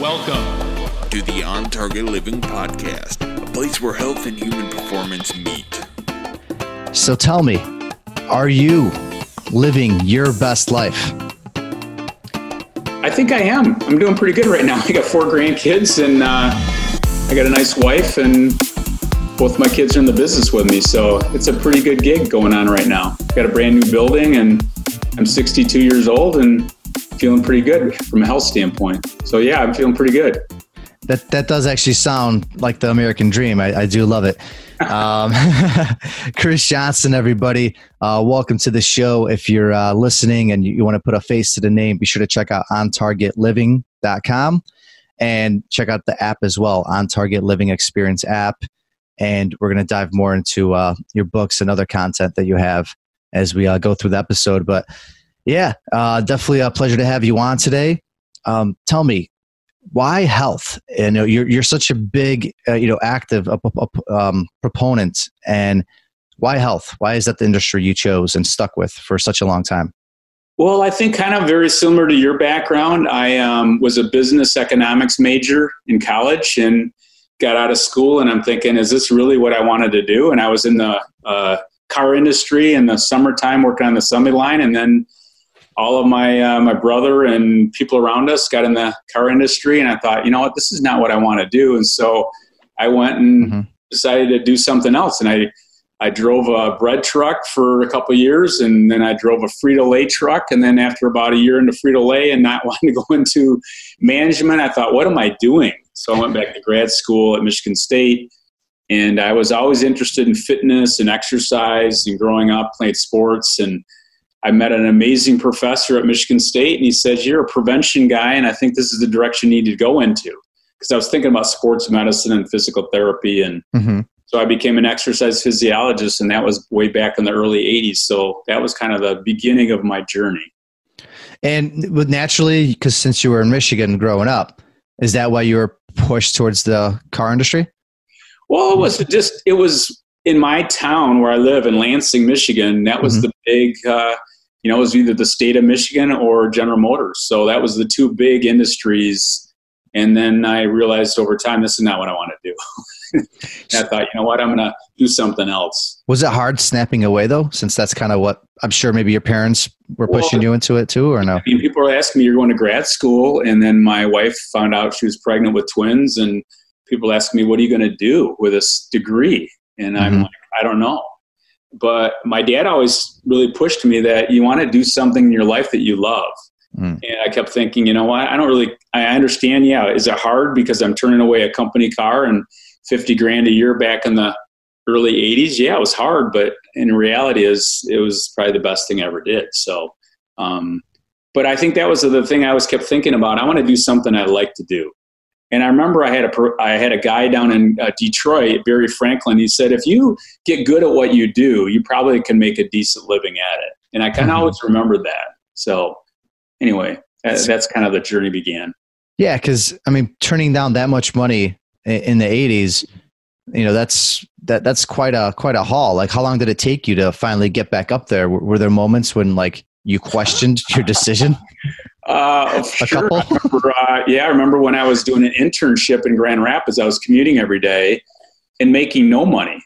Welcome to the On Target Living Podcast, a place where health and human performance meet. So tell me, are you living your best life? I think I am. I'm doing pretty good right now. I got four grandkids and uh, I got a nice wife, and both my kids are in the business with me. So it's a pretty good gig going on right now. Got a brand new building, and I'm 62 years old and feeling pretty good from a health standpoint. So yeah, I'm feeling pretty good. That that does actually sound like the American dream. I, I do love it. Um, Chris Johnson, everybody, uh, welcome to the show. If you're uh, listening and you, you want to put a face to the name, be sure to check out ontargetliving.com and check out the app as well, On Target Living Experience app. And we're going to dive more into uh, your books and other content that you have as we uh, go through the episode. But yeah, uh, definitely a pleasure to have you on today. Um, tell me, why health? You know, you're you're such a big, uh, you know, active uh, um, proponent, and why health? Why is that the industry you chose and stuck with for such a long time? Well, I think kind of very similar to your background. I um, was a business economics major in college and got out of school, and I'm thinking, is this really what I wanted to do? And I was in the uh, car industry in the summertime working on the assembly line, and then all of my uh, my brother and people around us got in the car industry, and I thought, you know what, this is not what I want to do, and so I went and mm-hmm. decided to do something else, and I I drove a bread truck for a couple years, and then I drove a Frito Lay truck, and then after about a year into Frito Lay and not wanting to go into management, I thought, what am I doing? So I went back to grad school at Michigan State. And I was always interested in fitness and exercise and growing up, playing sports. And I met an amazing professor at Michigan State, and he said, You're a prevention guy, and I think this is the direction you need to go into. Because I was thinking about sports medicine and physical therapy. And mm-hmm. so I became an exercise physiologist, and that was way back in the early 80s. So that was kind of the beginning of my journey. And naturally, because since you were in Michigan growing up, is that why you were pushed towards the car industry? Well, it was just, it was in my town where I live in Lansing, Michigan. That was mm-hmm. the big, uh, you know, it was either the state of Michigan or General Motors. So that was the two big industries. And then I realized over time, this is not what I want to do. I thought, you know what, I'm going to do something else. Was it hard snapping away though, since that's kind of what I'm sure maybe your parents were pushing well, you into it too, or no? I mean, people are asking me, you're going to grad school. And then my wife found out she was pregnant with twins. And people ask me, what are you going to do with this degree? And mm-hmm. I'm like, I don't know. But my dad always really pushed me that you want to do something in your life that you love. Mm. And I kept thinking, you know what? I don't really, I understand. Yeah. Is it hard because I'm turning away a company car and 50 grand a year back in the early 80s? Yeah, it was hard. But in reality is it was probably the best thing I ever did. So, um, but I think that was the thing I always kept thinking about. I want to do something I like to do. And I remember I had a I had a guy down in uh, Detroit, Barry Franklin. He said, if you get good at what you do, you probably can make a decent living at it. And I kind of mm-hmm. always remembered that. So anyway, that's kind of the journey began. Yeah, because I mean, turning down that much money in the '80s, you know, that's that that's quite a quite a haul. Like, how long did it take you to finally get back up there? Were, were there moments when like you questioned your decision? Uh, a sure. couple. I remember, uh, yeah, I remember when I was doing an internship in Grand Rapids. I was commuting every day and making no money,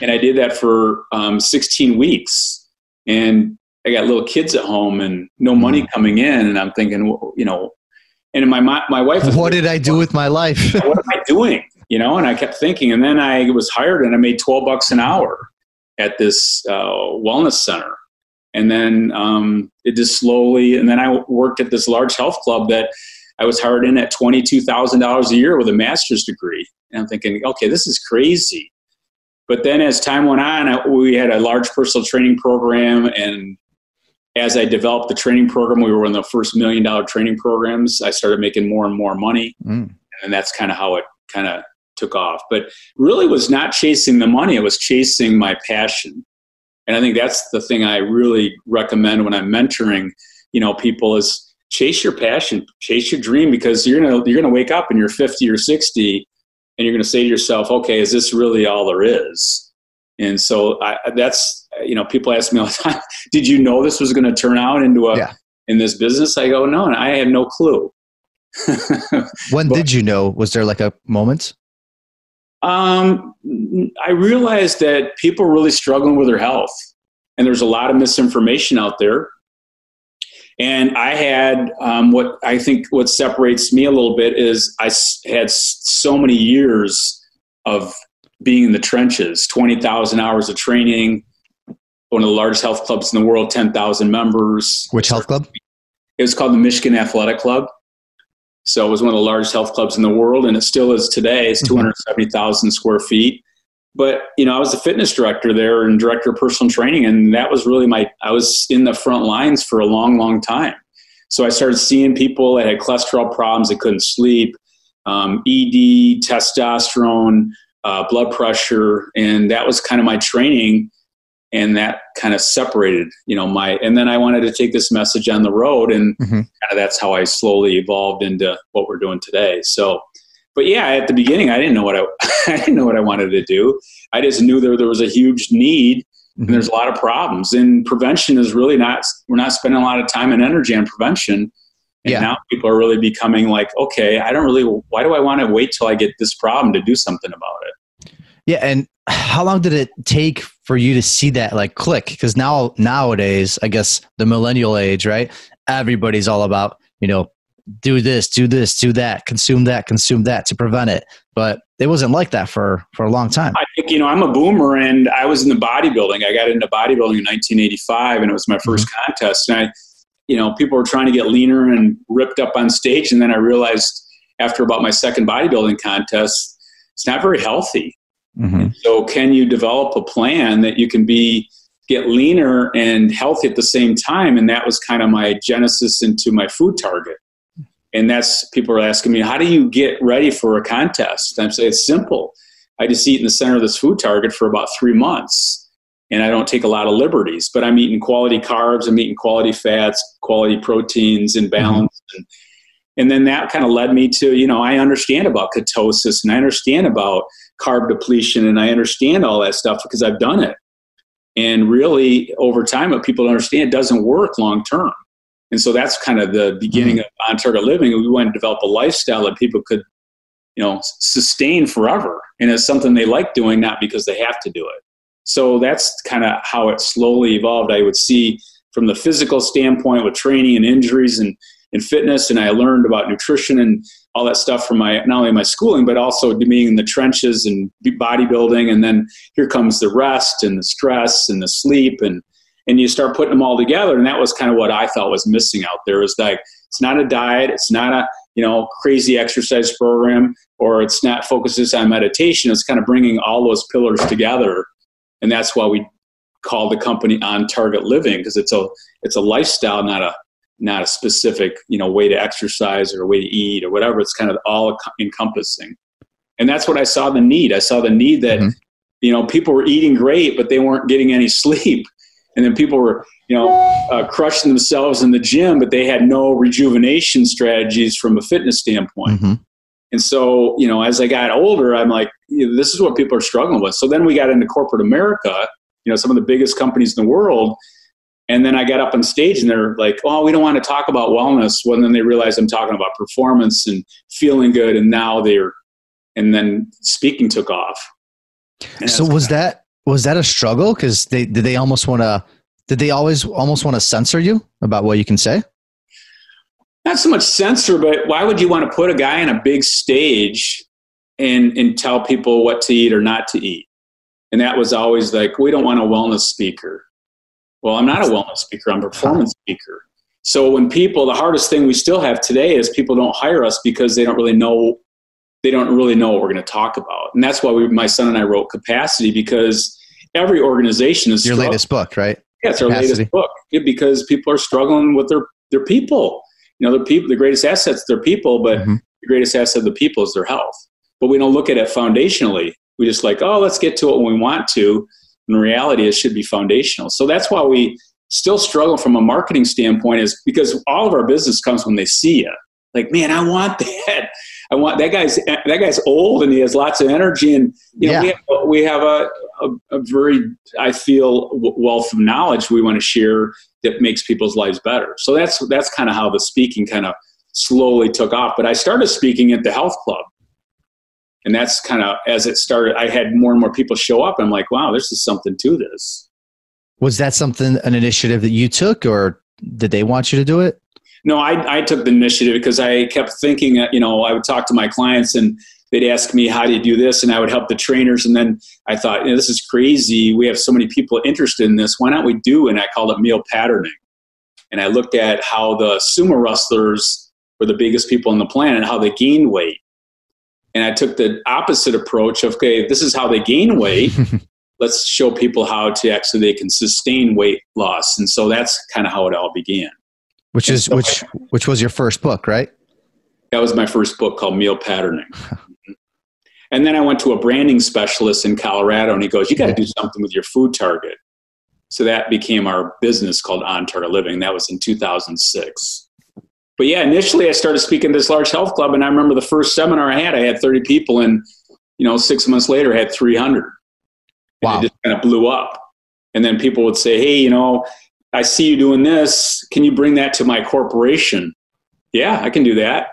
and I did that for um, 16 weeks. And I got little kids at home and no money mm. coming in, and I'm thinking, you know, and my my wife. what did I do with my life? what am I doing? You know, and I kept thinking, and then I was hired, and I made 12 bucks an hour at this uh, wellness center and then um, it just slowly and then i worked at this large health club that i was hired in at $22000 a year with a master's degree. And i'm thinking okay this is crazy. But then as time went on we had a large personal training program and as i developed the training program we were one of the first million dollar training programs. I started making more and more money. Mm. and that's kind of how it kind of took off. But really was not chasing the money. It was chasing my passion and I think that's the thing I really recommend when I'm mentoring, you know, people is chase your passion, chase your dream because you're gonna you're gonna wake up and you're 50 or 60 and you're gonna say to yourself, okay, is this really all there is? And so I, that's you know, people ask me all the time, did you know this was going to turn out into a yeah. in this business? I go, no, and I have no clue. when did you know? Was there like a moment? Um, I realized that people are really struggling with their health, and there's a lot of misinformation out there. And I had um, what I think what separates me a little bit is I had so many years of being in the trenches 20,000 hours of training, one of the largest health clubs in the world, 10,000 members. Which health club? It was called the Michigan Athletic Club. So it was one of the largest health clubs in the world, and it still is today. It's mm-hmm. 270,000 square feet. But you know, I was the fitness director there and director of personal training, and that was really my. I was in the front lines for a long, long time. So I started seeing people that had cholesterol problems, that couldn't sleep, um, ED, testosterone, uh, blood pressure, and that was kind of my training and that kind of separated you know my and then i wanted to take this message on the road and mm-hmm. kind of that's how i slowly evolved into what we're doing today so but yeah at the beginning i didn't know what i, I didn't know what i wanted to do i just knew there, there was a huge need mm-hmm. and there's a lot of problems and prevention is really not we're not spending a lot of time and energy on prevention and yeah. now people are really becoming like okay i don't really why do i want to wait till i get this problem to do something about it yeah and how long did it take for you to see that like click? Because now nowadays i guess the millennial age right? Everybody's all about you know do this do this do that consume that consume that to prevent it. But it wasn't like that for for a long time. I think you know i'm a boomer and i was in the bodybuilding. I got into bodybuilding in 1985 and it was my 1st mm-hmm. contest. And i you know people were trying to get leaner and ripped up on stage. And then i realized after about my second bodybuilding contest it's not very healthy Mm-hmm. So, can you develop a plan that you can be get leaner and healthy at the same time? And that was kind of my genesis into my food target. And that's people are asking me, how do you get ready for a contest? I'm saying it's simple. I just eat in the center of this food target for about three months. And I don't take a lot of liberties, but I'm eating quality carbs, I'm eating quality fats, quality proteins in balance. Mm-hmm. And, and then that kind of led me to, you know, I understand about ketosis and I understand about carb depletion and I understand all that stuff because I've done it. And really, over time, what people understand doesn't work long term. And so that's kind of the beginning mm-hmm. of on target living. We want to develop a lifestyle that people could, you know, sustain forever. And it's something they like doing, not because they have to do it. So that's kind of how it slowly evolved. I would see from the physical standpoint with training and injuries and, and fitness, and I learned about nutrition and all that stuff from my not only my schooling but also being in the trenches and bodybuilding. And then here comes the rest and the stress and the sleep and and you start putting them all together. And that was kind of what i thought was missing out there was like it's not a diet it's not a you know crazy exercise program or it's not focuses on meditation. It's kind of bringing all those pillars together. And that's why we call the company on target living because it's a it's a lifestyle not a not a specific you know way to exercise or a way to eat or whatever. It's kind of all encompassing. And that's what i saw the need. I saw the need that mm-hmm. you know people were eating great but they weren't getting any sleep. And then people were you know uh, crushing themselves in the gym but they had no rejuvenation strategies from a fitness standpoint. Mm-hmm. and so you know as i got older i'm like you know, this is what people are struggling with. So then we got into corporate america you know some of the biggest companies in the world and then I got up on stage and they're like, oh, we don't want to talk about wellness. Well, then they realize I'm talking about performance and feeling good. And now they're, and then speaking took off. And so was that, was that a struggle? Cause they, did they almost want to, did they always almost want to censor you about what you can say? Not so much censor, but why would you want to put a guy on a big stage and, and tell people what to eat or not to eat? And that was always like, we don't want a wellness speaker well, I'm not a wellness speaker, I'm a performance speaker. So when people, the hardest thing we still have today is people don't hire us because they don't really know they don't really know what we're going to talk about. And that's why we, my son and I wrote Capacity because every organization is your latest book, right? Yeah, it's our latest book because people are struggling with their their people. You know, their people. The greatest assets their people, but mm-hmm. the greatest asset of the people is their health. But we don't look at it foundationally. We just like, oh, let's get to it when we want to in reality, it should be foundational. So that's why we still struggle from a marketing standpoint, is because all of our business comes when they see you. Like, man, I want that. I want that guy's that guy's old and he has lots of energy, and you know yeah. we have, we have a, a, a, very I feel wealth of knowledge we want to share that makes people's lives better. So that's that's kind of how the speaking kind of slowly took off. But I started speaking at the health club. And that's kind of as it started, I had more and more people show up. I'm like, wow, this is something to this. Was that something, an initiative that you took, or did they want you to do it? No, I, I took the initiative because I kept thinking, uh, you know, I would talk to my clients and they'd ask me, how do you do this? And I would help the trainers. And then I thought, you know, this is crazy. We have so many people interested in this. Why don't we do? And I called it meal patterning. And I looked at how the sumo wrestlers were the biggest people on the planet, and how they gained weight. And I took the opposite approach of, okay, this is how they gain weight. Let's show people how to actually they can sustain weight loss. And so that's kind of how it all began. Which is so which I, which was your first book, right? That was my first book called Meal Patterning. and then I went to a branding specialist in Colorado and he goes, You got to do something with your food target. So that became our business called On Target Living. That was in 2006 but yeah, initially I started speaking at this large health club, and I remember the first seminar I had, I had 30 people, and you know, six months later, I had 300. Wow! it just kind of blew up, and then people would say, "Hey, you know, I see you doing this. Can you bring that to my corporation?" Yeah, I can do that.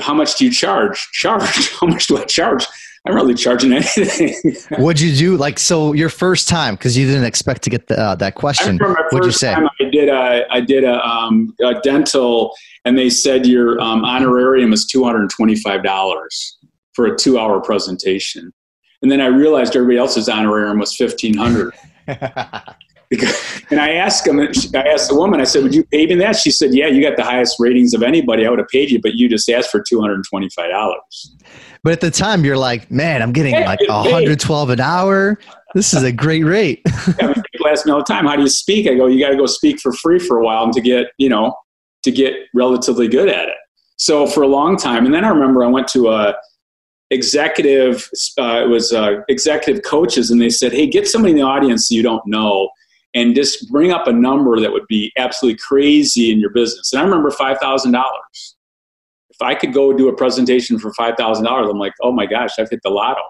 How much do you charge? Charge? How much do I charge? I'm not really charging anything. What'd you do? Like, so your first time, because you didn't expect to get the, uh, that question. What'd you say? I did a, I did a, um, a dental, and they said your um, honorarium is two hundred and twenty-five dollars for a two-hour presentation, and then I realized everybody else's honorarium was fifteen hundred. and I asked him, I asked the woman, I said, "Would you pay me that?" She said, "Yeah, you got the highest ratings of anybody. I would have paid you, but you just asked for two hundred and twenty-five dollars." But at the time, you're like, man, I'm getting like 112 an hour. This is a great rate. yeah, people ask me all the time, how do you speak? I go, you got to go speak for free for a while and to get, you know, to get relatively good at it. So for a long time, and then I remember I went to a executive, uh, it was uh, executive coaches, and they said, hey, get somebody in the audience you don't know and just bring up a number that would be absolutely crazy in your business. And I remember $5,000 if I could go do a presentation for five thousand dollars, I'm like, oh my gosh, I've hit the lotto.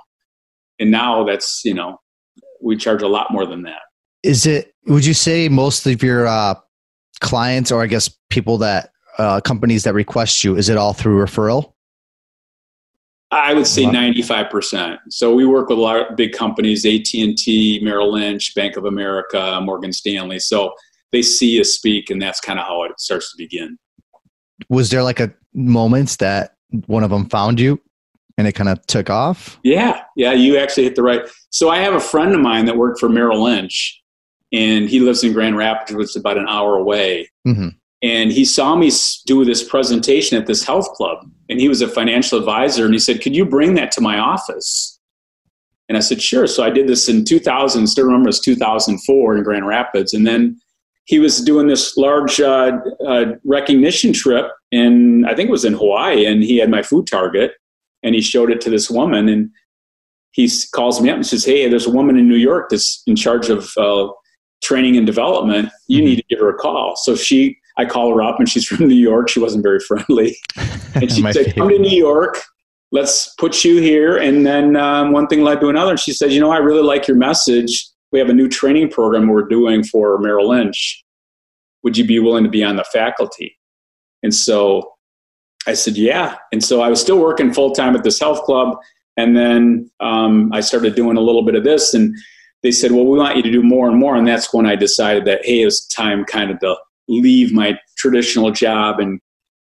And now that's you know, we charge a lot more than that. Is it? Would you say most of your uh, clients, or I guess people that uh, companies that request you, is it all through referral? I would say ninety-five percent. So we work with a lot of big companies: AT and T, Merrill Lynch, Bank of America, Morgan Stanley. So they see us speak, and that's kind of how it starts to begin was there like a moments that one of them found you and it kind of took off? Yeah, yeah, you actually hit the right. So I have a friend of mine that worked for Merrill Lynch, and he lives in Grand Rapids, which is about an hour away. Mm-hmm. And he saw me do this presentation at this health club, and he was a financial advisor. And he said, "Could you bring that to my office?" And I said, "Sure." So I did this in 2000. Still remember it was 2004 in Grand Rapids, and then he was doing this large uh, uh, recognition trip and I think it was in Hawaii, and he had my food target, and he showed it to this woman, and he calls me up and says, "Hey, there's a woman in New York that's in charge of uh, training and development. You mm-hmm. need to give her a call." So she, I call her up, and she's from New York. She wasn't very friendly, and she said, favorite. "Come to New York." Let's put you here. And then um, one thing led to another. And she said, You know, I really like your message we have a new training program we're doing for Merrill Lynch. Would you be willing to be on the faculty? And so I said, yeah. And so I was still working full time at this health club. And then um, I started doing a little bit of this. And they said, well, we want you to do more and more. And that's when I decided that, hey, it's time kind of to leave my traditional job and,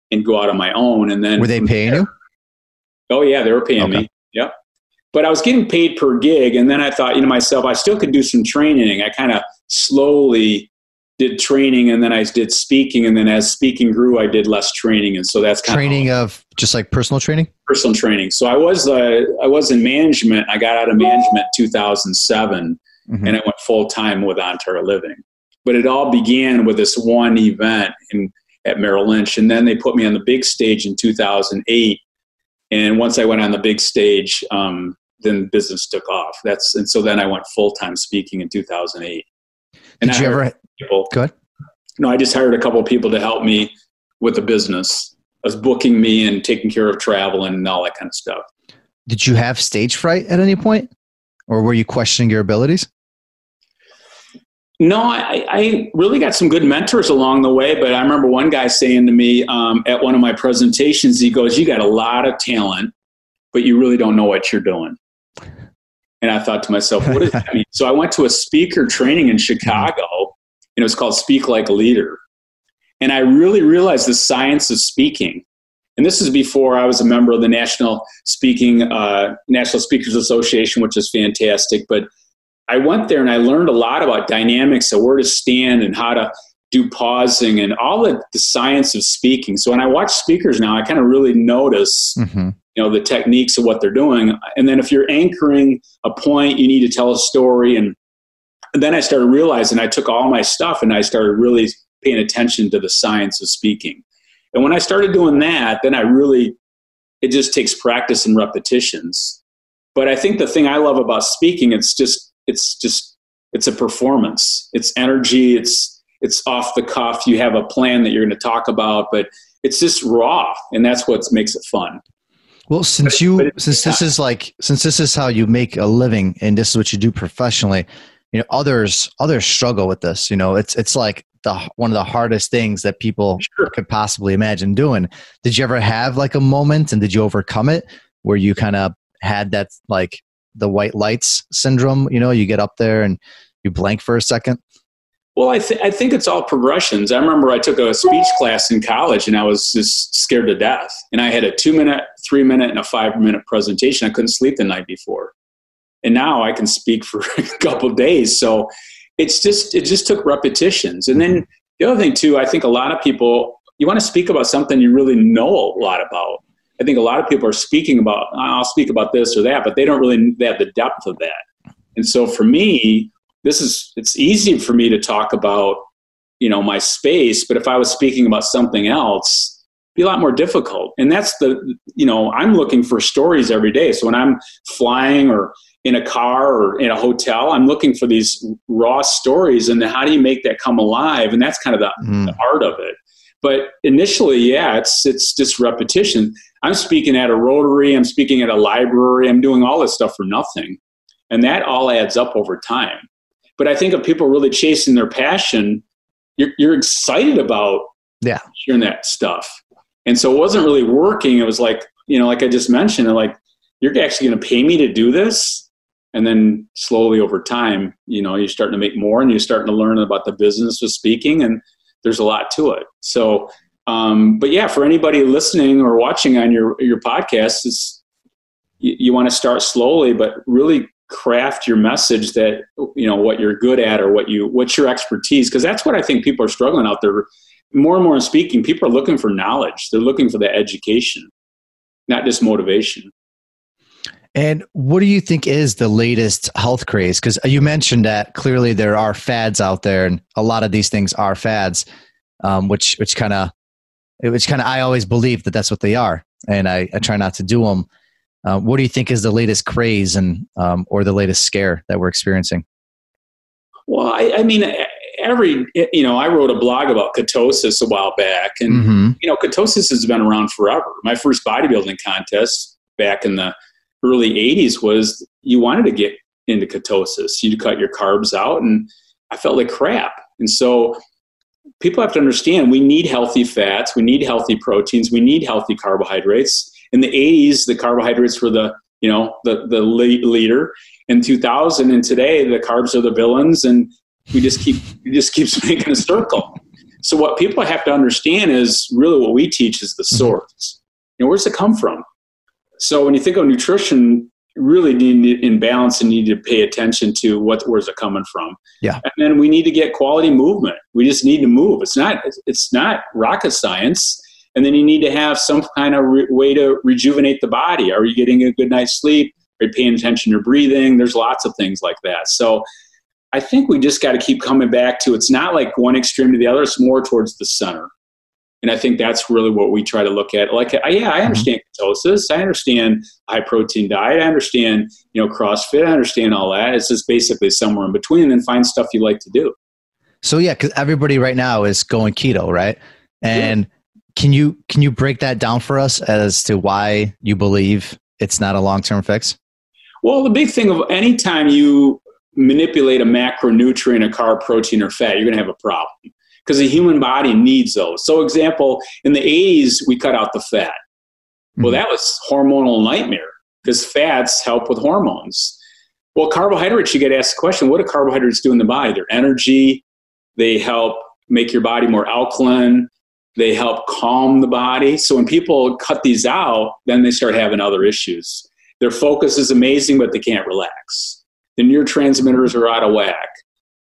and go out on my own. And then were they paying there, you? Oh, yeah, they were paying okay. me. Yep but I was getting paid per gig. And then I thought, you know, myself, I still could do some training. I kind of slowly did training and then I did speaking. And then as speaking grew, I did less training. And so that's kind training of, of just like personal training, personal training. So I was, uh, I was in management. I got out of management 2007 mm-hmm. and I went full time with On Target Living. But it all began with this one event in, at Merrill Lynch. And then they put me on the big stage in 2008 and once I went on the big stage, um, then business took off. That's and so then I went full time speaking in 2008. And Did I you ever people? Good. No, I just hired a couple of people to help me with the business. I was booking me and taking care of travel and all that kind of stuff. Did you have stage fright at any point, or were you questioning your abilities? No, I, I, really got some good mentors along the way. But I remember one guy saying to me um, at one of my presentations, he goes, You got a lot of talent, but you really don't know what you're doing. And I thought to myself, What does that mean? So I went to a speaker training in Chicago, and it was called Speak Like a Leader. And I really realized the science of speaking. And this is before I was a member of the National Speaking uh, National Speakers Association, which is fantastic. But I went there and I learned a lot about dynamics of where to stand and how to do pausing and all the, the science of speaking. So when I watch speakers now, I kind of really notice, mm-hmm. you know, the techniques of what they're doing. And then if you're anchoring a point, you need to tell a story. And, and then I started realizing I took all my stuff and I started really paying attention to the science of speaking. And when I started doing that, then I really, it just takes practice and repetitions. But I think the thing I love about speaking, it's just it's just it's a performance. It's energy. It's it's off the cuff. You have a plan that you're going to talk about but it's just raw and that's what makes it fun. Well since you since this is like since this is how you make a living and this is what you do professionally you know others others struggle with this you know? It's it's like the one of the hardest things that people sure. could possibly imagine doing. Did you ever have like a moment and did you overcome it where you kind of had that like the white lights syndrome you know you get up there and you blank for a second? Well I, th- I think it's all progressions. I remember i took a speech class in college and i was just scared to death. And i had a two minute three minute and a five minute presentation. I couldn't sleep the night before. And now i can speak for a couple days. So it's just it just took repetitions. And then mm-hmm. the other thing too i think a lot of people you want to speak about something you really know a lot about I think a lot of people are speaking about, I'll speak about this or that, but they don't really have the depth of that. And so for me, this is, it's easy for me to talk about, you know, my space, but if I was speaking about something else, be a lot more difficult. And that's the, you know, I'm looking for stories every day. So when I'm flying or in a car or in a hotel, I'm looking for these raw stories and how do you make that come alive? And that's kind of the, mm. the art of it. But initially, yeah, it's it's just repetition. I'm speaking at a rotary, I'm speaking at a library, I'm doing all this stuff for nothing. And that all adds up over time. But I think if people really chasing their passion, you're, you're excited about yeah. sharing that stuff. And so it wasn't really working. It was like, you know, like I just mentioned, like, you're actually going to pay me to do this. And then slowly over time, you know, you're starting to make more and you're starting to learn about the business of speaking. And there's a lot to it. So um, but yeah, for anybody listening or watching on your your podcast, is you, you want to start slowly, but really craft your message that you know what you're good at or what you what's your expertise because that's what I think people are struggling out there. More and more in speaking, people are looking for knowledge. They're looking for the education, not just motivation. And what do you think is the latest health craze? Because you mentioned that clearly there are fads out there, and a lot of these things are fads, um, which which kind of which kind of I always believe that that's what they are, and I, I try not to do them. Uh, what do you think is the latest craze and um, or the latest scare that we're experiencing? Well, I, I, mean, every you know, I wrote a blog about ketosis a while back, and mm-hmm. you know, ketosis has been around forever. My first bodybuilding contest back in the early '80s was you wanted to get into ketosis, you cut your carbs out, and I felt like crap, and so people have to understand we need healthy fats, we need healthy proteins, we need healthy carbohydrates. In the 80s, the carbohydrates were the you know the the leader. In 2000 and today, the carbs are the villains, and we just keep it just keeps making a circle. So what people have to understand is really what we teach is the source. You know, where's it come from? So when you think of nutrition, really need in balance and need to pay attention to what where's it coming from. Yeah. And then we need to get quality movement. We just need to move. It's not it's not rocket science. And then you need to have some kind of re- way to rejuvenate the body. Are you getting a good night's sleep? Are you paying attention to your breathing? There's lots of things like that. So I think we just got to keep coming back to it's not like one extreme to the other, it's more towards the center. And I think that's really what we try to look at. Like, yeah, I mm-hmm. understand ketosis. I understand high protein diet. I understand, you know, CrossFit. I understand all that. It's just basically somewhere in between and find stuff you like to do. So yeah, because everybody right now is going keto, right? And yeah. can you can you break that down for us as to why you believe it's not a long term fix? Well, the big thing of anytime you manipulate a macronutrient, a carb, protein, or fat, you're going to have a problem because the human body needs those. So, example, in the 80s, we cut out the fat. Well, mm-hmm. that was hormonal nightmare because fats help with hormones. Well, carbohydrates, you get asked the question what do carbohydrates do in the body? They're energy, they help make your body more alkaline, they help calm the body. So when people cut these out, then they start having other issues. Their focus is amazing, but they can't relax. The neurotransmitters are out of whack.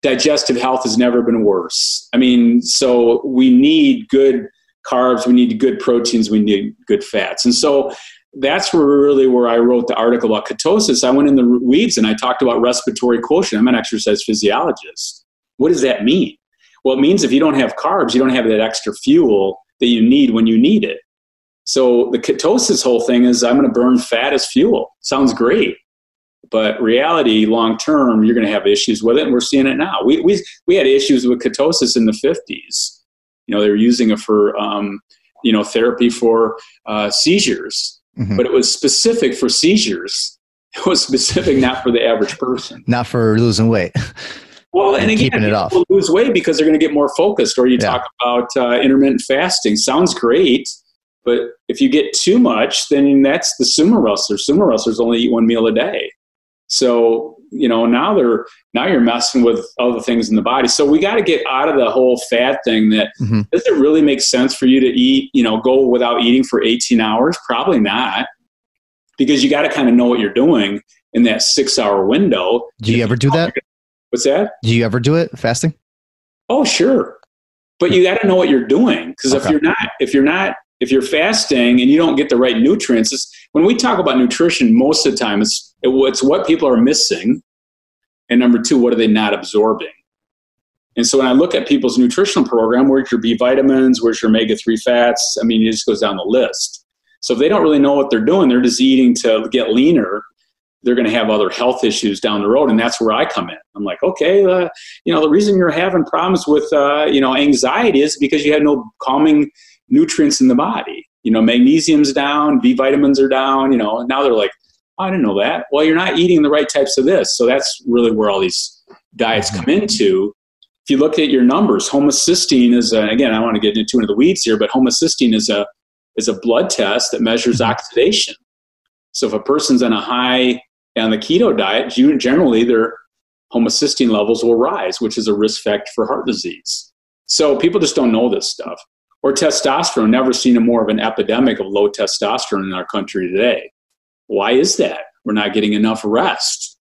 Digestive health has never been worse. I mean, so we need good carbs, we need good proteins, we need good fats. And so that's really where I wrote the article about ketosis. I went in the weeds and I talked about respiratory quotient. I'm an exercise physiologist. What does that mean? Well, it means if you don't have carbs, you don't have that extra fuel that you need when you need it. So the ketosis whole thing is I'm going to burn fat as fuel. Sounds great. But reality, long term, you're going to have issues with it, and we're seeing it now. We, we, we had issues with ketosis in the 50s. You know, they were using it for, um, you know, therapy for uh, seizures, mm-hmm. but it was specific for seizures. It was specific not for the average person. Not for losing weight. Well, and, and again, keeping it off. lose weight because they're going to get more focused. Or you yeah. talk about uh, intermittent fasting. Sounds great, but if you get too much, then that's the sumo wrestler. Sumo wrestlers only eat one meal a day. So you know now they're now you're messing with other things in the body. So we got to get out of the whole fat thing. That mm-hmm. does it really make sense for you to eat? You know, go without eating for 18 hours? Probably not, because you got to kind of know what you're doing in that six hour window. Do you ever do that? What's that? Do you ever do it fasting? Oh, sure. But you got to know what you're doing because okay. if you're not, if you're not, if you're fasting and you don't get the right nutrients, when we talk about nutrition, most of the time it's it's what people are missing, and number two, what are they not absorbing? And so when I look at people's nutritional program, where's your B vitamins, where's your omega three fats? I mean, it just goes down the list. So if they don't really know what they're doing, they're just eating to get leaner they're going to have other health issues down the road and that's where i come in i'm like okay uh, you know the reason you're having problems with uh, you know anxiety is because you have no calming nutrients in the body you know magnesium's down b vitamins are down you know now they're like oh, i didn't know that well you're not eating the right types of this so that's really where all these diets come mm-hmm. into if you look at your numbers homocysteine is a, again i want to get into into the weeds here but homocysteine is a is a blood test that measures mm-hmm. oxidation so if a person's on a high on the keto diet, generally their homocysteine levels will rise, which is a risk factor for heart disease. So people just don't know this stuff. Or testosterone, never seen a more of an epidemic of low testosterone in our country today. Why is that? We're not getting enough rest.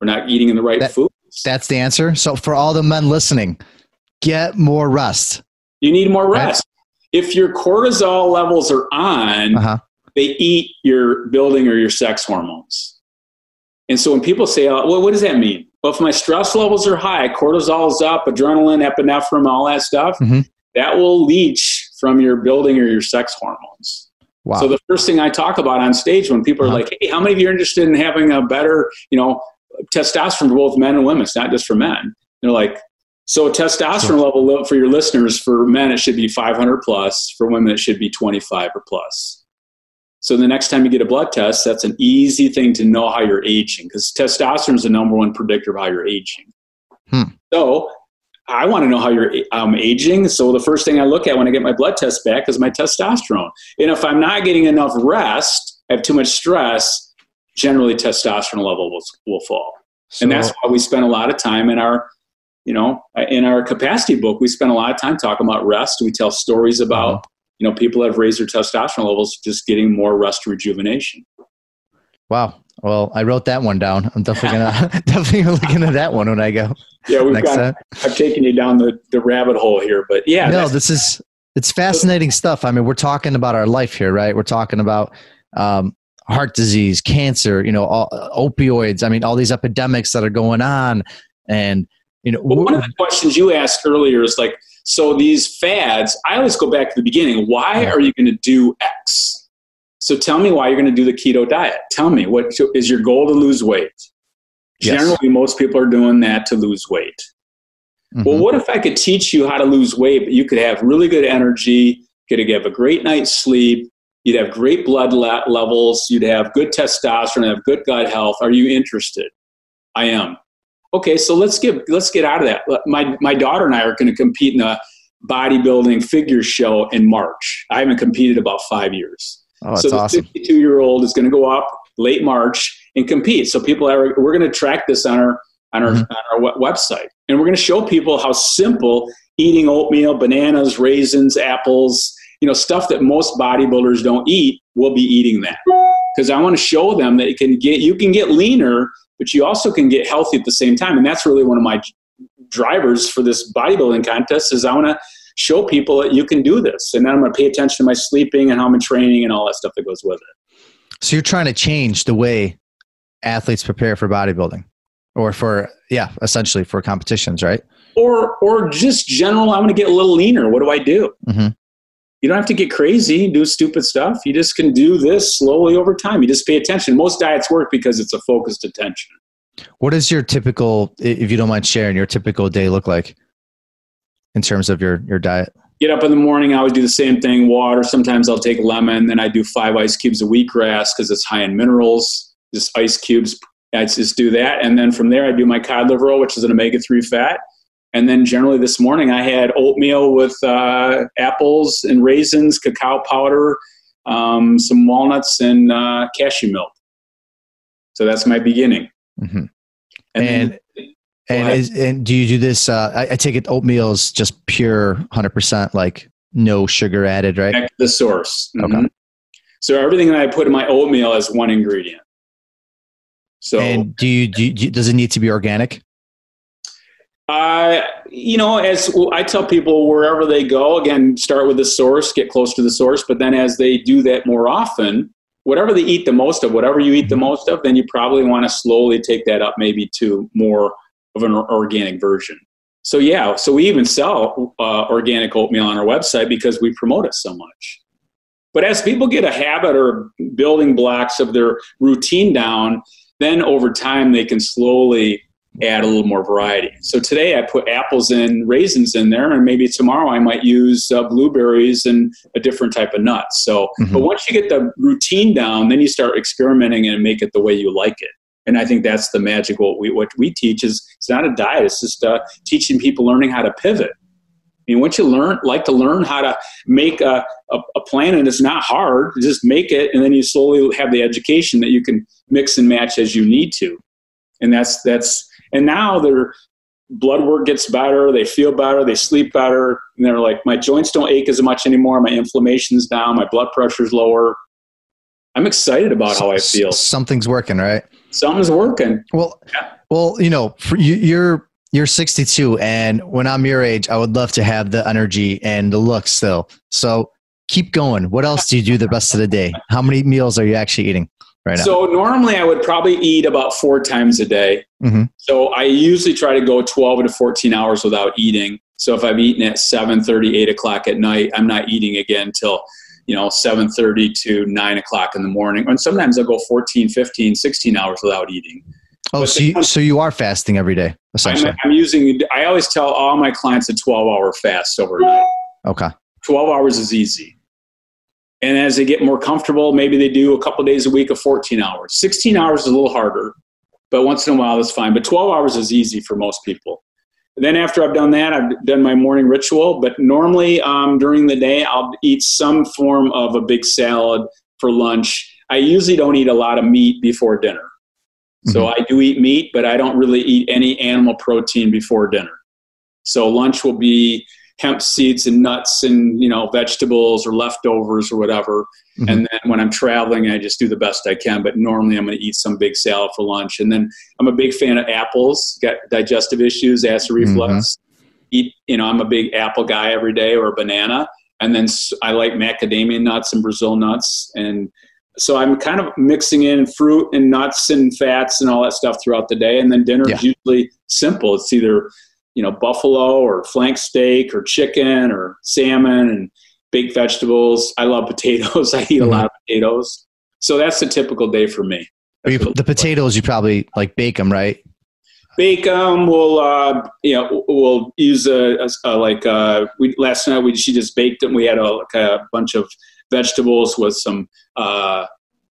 We're not eating in the right that, foods. That's the answer. So for all the men listening, get more rest. You need more rest. Right? If your cortisol levels are on, uh-huh. they eat your building or your sex hormones. And so when people say, oh, well, what does that mean? Well, if my stress levels are high, cortisol is up, adrenaline, epinephrine, all that stuff, mm-hmm. that will leach from your building or your sex hormones. Wow. So the first thing I talk about on stage when people are uh-huh. like, "Hey, how many of you are interested in having a better, you know, testosterone for both men and women? It's not just for men." They're like, "So testosterone level for your listeners for men it should be 500 plus. For women it should be 25 or plus." So the next time you get a blood test, that's an easy thing to know how you're aging because testosterone is the number one predictor of how you're aging. Hmm. So I want to know how you're um, aging. So the first thing I look at when I get my blood test back is my testosterone. And if I'm not getting enough rest, I have too much stress, generally testosterone level will, will fall. So, and that's why we spend a lot of time in our, you know, in our capacity book, we spend a lot of time talking about rest. We tell stories about uh-huh you know, people have raised their testosterone levels just getting more rest rejuvenation. Wow. Well, I wrote that one down. I'm definitely gonna definitely gonna look into that one when I go. Yeah, we've got. Time. I've taken you down the, the rabbit hole here, but yeah. No, this is it's fascinating stuff. I mean, we're talking about our life here, right? We're talking about um, heart disease, cancer, you know, all, opioids. I mean, all these epidemics that are going on, and you know. Well, one of the questions you asked earlier is like, so these fads, I always go back to the beginning. Why are you going to do X? So tell me why you're going to do the keto diet. Tell me what is your goal to lose weight? Yes. Generally, most people are doing that to lose weight. Mm-hmm. Well, what if I could teach you how to lose weight, but you could have really good energy, you could have a great night's sleep, you'd have great blood levels, you'd have good testosterone, have good gut health. Are you interested? I am. okay, so let's get let's get out of that. My my daughter and I are going to compete in a bodybuilding figure show in March. I haven't competed about five years. Oh, so the awesome. 52 year old is going to go up late March and compete. So people are we're going to track this on our on our Mhm. on our website, and we're going to show people how simple eating oatmeal, bananas, raisins, apples, you know, stuff that most bodybuilders don't eat. We'll be eating that because I want to show them that you can get you can get leaner, but you also can get healthy at the same time, and that's really one of my drivers for this bodybuilding contest is I want to show people that you can do this, and then I'm going to pay attention to my sleeping and how I'm training and all that stuff that goes with it. So you're trying to change the way athletes prepare for bodybuilding or for, yeah, essentially for competitions, right? or or just general i want to get a little leaner. What do i do? Mhm. you don't have to get crazy and do stupid stuff. You just can do this slowly over time. You just pay attention. Most diets work because it's a focused attention. What does your typical, if you don't mind sharing, your typical day look like in terms of your, your diet? get up in the morning i always do the same thing water. Sometimes i'll take lemon then i do five ice cubes of wheatgrass because it's high in minerals. Just ice cubes i just do that. And then from there i do my cod liver oil which is an omega-3 fat. And then generally this morning i had oatmeal with uh, apples and raisins cacao powder um, some walnuts and uh, cashew milk. So that's my beginning. Mhm. and, And, and, is, and do you do this? Uh, I, I take it oatmeal is just pure 100%, like no sugar added, right? back to the source Okay. Mhm. so everything that i put in my oatmeal is one ingredient so And do you, do you, do you- does it need to be organic? Uh, you know, as I tell people, wherever they go, again, start with the source, get close to the source. But then as they do that more often, whatever they eat the most of, whatever you eat the most of, then you probably want to slowly take that up maybe to more of an organic version. So, yeah, so we even sell uh, organic oatmeal on our website because we promote it so much. But as people get a habit or building blocks of their routine down, then over time they can slowly add a little more variety. So today I put apples and raisins in there, and maybe tomorrow I might use uh, blueberries and a different type of nuts. So, Mhm. but once you get the routine down, then you start experimenting and make it the way you like it. And I think that's the magic. What we what we teach is it's not a diet; it's just uh, teaching people learning how to pivot. I mean, once you learn, like to learn how to make a, a, a plan, and it's not hard. You just make it, and then you slowly have the education that you can mix and match as you need to. And that's that's and now their blood work gets better, they feel better, they sleep better, and they're like, my joints don't ache as much anymore, my inflammation's down, my blood pressure's lower. I'm excited about how I feel. Something's working, right? Something's working. Well, Yeah. well, you know, you, you're you're 62, and when I'm your age, I would love to have the energy and the look still. So keep going. What else do you do the rest of the day? How many meals are you actually eating right now? So normally I would probably eat about four times a day. Mhm. So I usually try to go 12 to 14 hours without eating. So if I've eaten at 7:30, 8 o'clock at night, I'm not eating again till you know 7:30 to 9 o'clock in the morning. And sometimes I'll go 14, 15, 16 hours without eating. oh, but so you, so you are fasting every day, essentially. I'm, I'm using. I always tell all my clients a 12 hour fast overnight. okay. 12 hours is easy. And as they get more comfortable, maybe they do a couple days a week of 14 hours. 16 hours is a little harder, but once in a while that's fine. But 12 hours is easy for most people. Then after I've done that, I've done my morning ritual. But normally um, during the day, I'll eat some form of a big salad for lunch. I usually don't eat a lot of meat before dinner. So I do eat meat, but I don't really eat any animal protein before dinner. So lunch will be hemp seeds and nuts and you know vegetables or leftovers or whatever. Mhm. And then when I'm traveling, I just do the best I can. But normally I'm going to eat some big salad for lunch. And then I'm a big fan of apples. Got digestive issues, acid reflux. Eat you know I'm a big apple guy every day or a banana. And then I like macadamia nuts and Brazil nuts and so I'm kind of mixing in fruit and nuts and fats and all that stuff throughout the day. And then dinner is usually simple. It's either, you know, buffalo or flank steak or chicken or salmon and baked vegetables. I love potatoes. I eat a lot of potatoes. So that's a typical day for me. You, That's what it the potatoes, you probably like bake them, right? Bake them. We'll, uh, you know, we'll use a, a, a like uh, we last night we she just baked them. We had a, like a bunch of vegetables with some uh,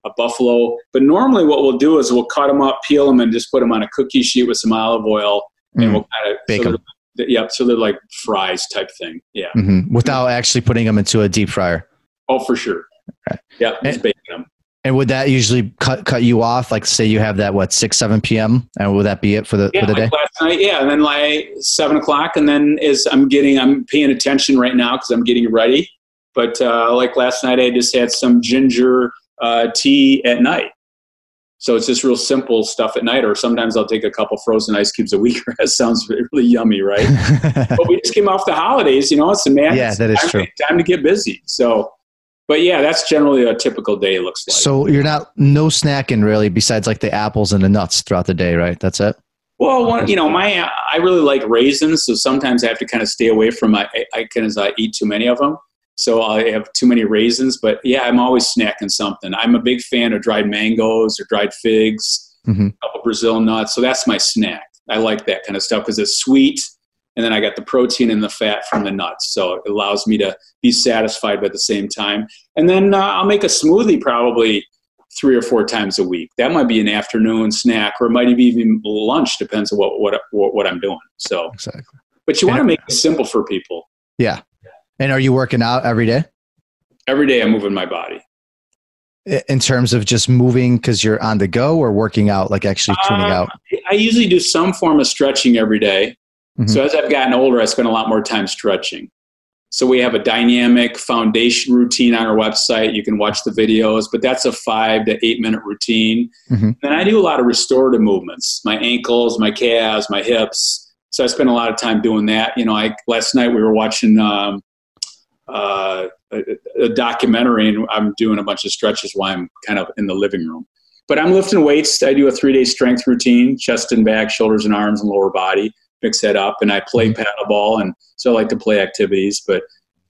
a buffalo. But normally, what we'll do is we'll cut them up, peel them, and just put them on a cookie sheet with some olive oil, and Mm. we'll kind of Bake so 'em. they're- Yep, so they're like fries type thing. Yeah. hmm Without actually putting them into a deep fryer. Oh, for sure. Okay. Yeah, just And- baking them. And would that usually cut cut you off? Like, say you have that what six seven p.m. and would that be it for the Yeah, for the day? like last night. Yeah, and then like seven o'clock, and then as I'm getting, I'm paying attention right now because I'm getting ready. But uh, like last night, I just had some ginger uh, tea at night. So it's just real simple stuff at night, or sometimes I'll take a couple frozen ice cubes a week. that sounds really yummy, right? but we just came off the holidays, you know. It's a man. Yeah, that is time, true. Time to get busy. So, but yeah, that's generally a typical day looks like. so you're not no snacking really besides like the apples and the nuts throughout the day, right? That's it. Well, one, you know, my I really like raisins, so sometimes I have to kind of stay away from. I I kind of I eat too many of them, so I have too many raisins. But yeah, I'm always snacking something. I'm a big fan of dried mangoes or dried figs, Mhm. a couple Brazil nuts. So that's my snack. I like that kind of stuff because it's sweet, and then I got the protein and the fat from the nuts, so it allows me to be satisfied but at the same time. And then uh, I'll make a smoothie probably three or four times a week. That might be an afternoon snack, or it might be even lunch, depends on what what what, what I'm doing. So, Exactly. but you want to make it simple for people. Yeah. And are you working out every day Every day, I'm moving my body. In terms of just moving because you're on the go or working out, like actually tuning Uh, out? I usually do some form of stretching every day. Mhm. So as I've gotten older, I spend a lot more time stretching. So we have a dynamic foundation routine on our website. You can watch the videos, but that's a five to eight minute routine. Mhm. And I do a lot of restorative movements, my ankles, my calves, my hips. So I spend a lot of time doing that. You know, I last night we were watching um, uh, a, a documentary, and I'm doing a bunch of stretches while I'm kind of in the living room. But I'm lifting weights. I do a three day strength routine: chest and back, shoulders and arms, and lower body. Mix that up, and I play paddle ball, and so I like to play activities. But